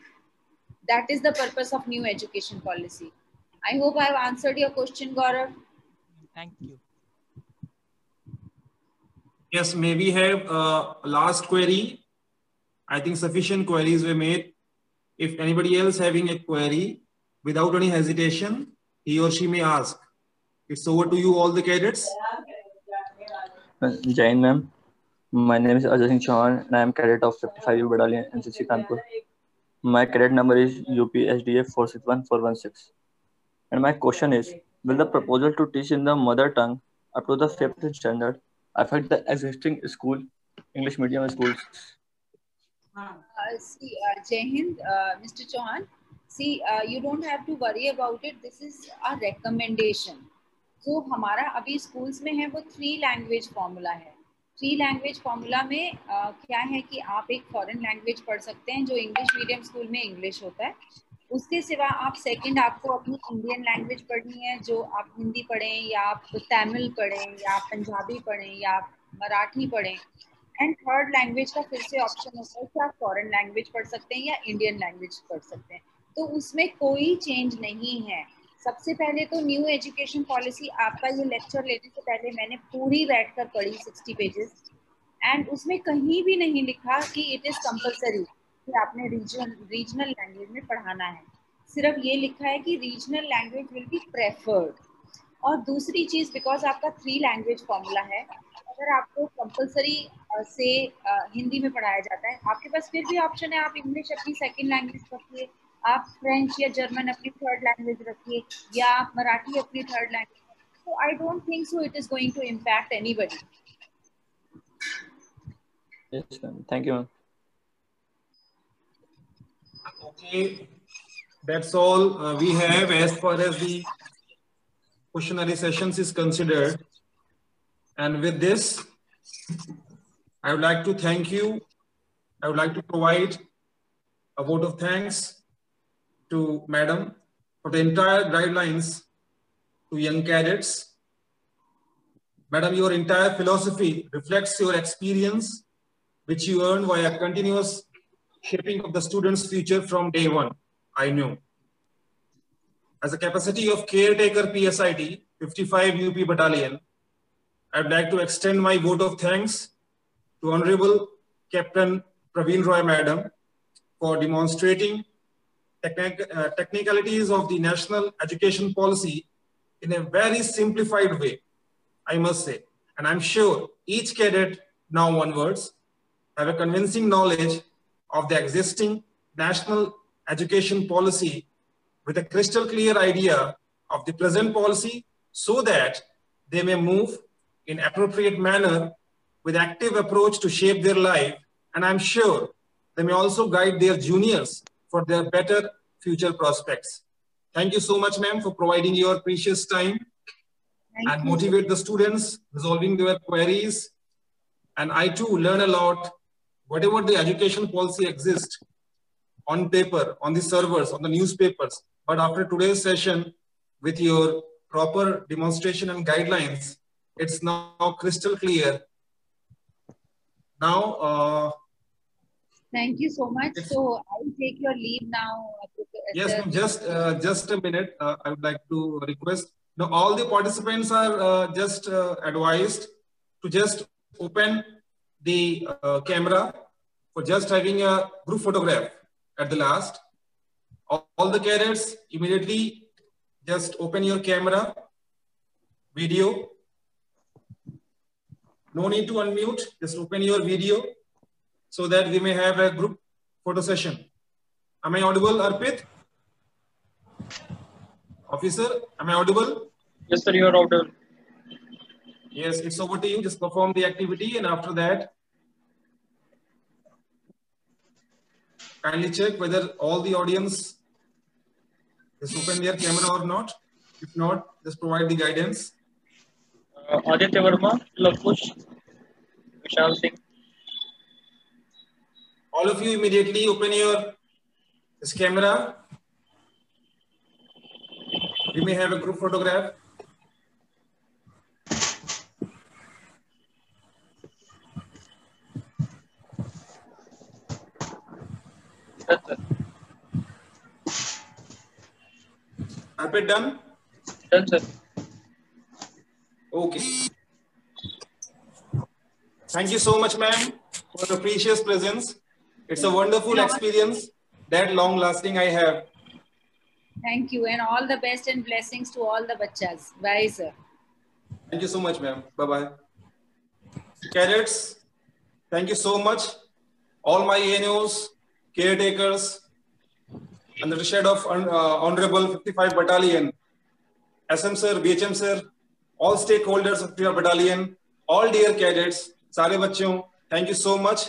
That is the purpose of new education policy I hope I answered your question Gaurav Thank you. Yes, may we have a last query? I think sufficient queries were made. If anybody else having a query, without any hesitation, he or she may ask. It's over to you all the cadets. Uh, Jain ma'am, my name is Ajay Singh Chauhan and I am cadet of 55 Battalion NCC Kanpur. My cadet number is UPSDF 461416. And my question is, will the proposal to teach in the mother tongue up to the fifth standard affect the existing school, English medium schools? Uh, see, uh, Jai Hind, uh, Mr. Chauhan, see, uh, you don't have to worry about it. This is a recommendation. so, हमारा अभी स्कूल्स में है वो थ्री लैंग्वेज फॉर्मूला है थ्री लैंग्वेज फॉर्मूला में uh, क्या है कि आप एक फॉरेन लैंग्वेज पढ़ सकते हैं जो इंग्लिश मीडियम स्कूल में इंग्लिश होता है उसके सिवा आप सेकंड आपको अपनी इंडियन लैंग्वेज पढ़नी है, जो आप हिंदी पढ़ें या आप तमिल पढ़ें या आप पंजाबी पढ़ें या आप मराठी पढ़ें एंड थर्ड लैंग्वेज का फिर से ऑप्शन होता है कि आप फॉरेन लैंग्वेज पढ़ सकते हैं या इंडियन लैंग्वेज पढ़ सकते हैं। तो उसमें कोई चेंज नहीं है। सबसे पहले तो न्यू एजुकेशन पॉलिसी आपका ये लेक्चर लेने से पहले मैंने पूरी बैठकर पढ़ी सिक्सटी पेजेस एंड उसमें कहीं भी नहीं लिखा कि इट इज़ कंपल्सरी कि आपने रीजन रीजनल लैंग्वेज में पढ़ाना है सिर्फ़ ये लिखा है कि regional language will be preferred और दूसरी चीज़ बिकॉज़ आपका थ्री लैंग्वेज फॉर्मूला है अगर आपको कंपलसरी से हिंदी में पढ़ाया जाता है आपके पास फिर भी ऑप्शन है आप इंग्लिश अपनी सेकेंड लैंग्वेज रखिए आप फ्रेंच या जर्मन अपनी थर्ड लैंग्वेज रखिए या आप मराठी अपनी थर्ड लैंग्वेज तो I don't think so it is going to impact anybody Yes, ma'am. Thank you. Okay. That's all uh, we have as far as the questionnaire sessions is considered. And with this, I would like to thank you. I would like to provide a vote of thanks to Madam for the entire guidelines to young cadets. Madam, your entire philosophy reflects your experience, which you earned via continuous shaping of the student's future from day one, I know. As a capacity of caretaker PSIT, 55 UP Battalion, I'd like to extend my vote of thanks to Honorable Captain Praveen Roy Madam for demonstrating technic uh, technicalities of the national education policy in a very simplified way, I must say. And I'm sure each cadet now onwards have a convincing knowledge of the existing national education policy with a crystal clear idea of the present policy so that they may move in appropriate manner with active approach to shape their life. And I'm sure they may also guide their juniors for their better future prospects. Thank you so much, ma'am, for providing your precious time Thank and you. motivate the students, resolving their queries. And I too learn a lot, whatever the education policy exists on paper, on the servers, on the newspapers. But after today's session, with your proper demonstration and guidelines, it's now crystal clear. Now, uh, Thank you so much. So I will take your leave now. Yes, just uh, just a minute. Uh, I would like to request. Now, all the participants are uh, just uh, advised to just open the uh, camera for just having a group photograph at the last. All, all the cadets immediately just open your camera, video. No need to unmute, just open your video so that we may have a group photo session. Am I audible, Arpit? Officer, am I audible? Yes, sir, you are audible. Yes, it's over to you. Just perform the activity and after that, kindly check whether all the audience is open their camera or not. If not, just provide the guidance. Uh, Aditya Verma, Lakush, Vishal Singh. All of you immediately open your this camera. We may have a group photograph. Are we done? Done, sir. Okay. Thank you so much, ma'am, for the precious presence. It's a wonderful experience that long lasting I have. Thank you and all the best and blessings to all the bachas. Bye, sir. Thank you so much, ma'am. Bye-bye. Cadets, thank you so much. All my ANOs, caretakers, under the shade of uh, Honorable 55 Battalion, SM sir, BHM sir, all stakeholders of 55 Battalion, all dear cadets, sare bachchon, thank you so much.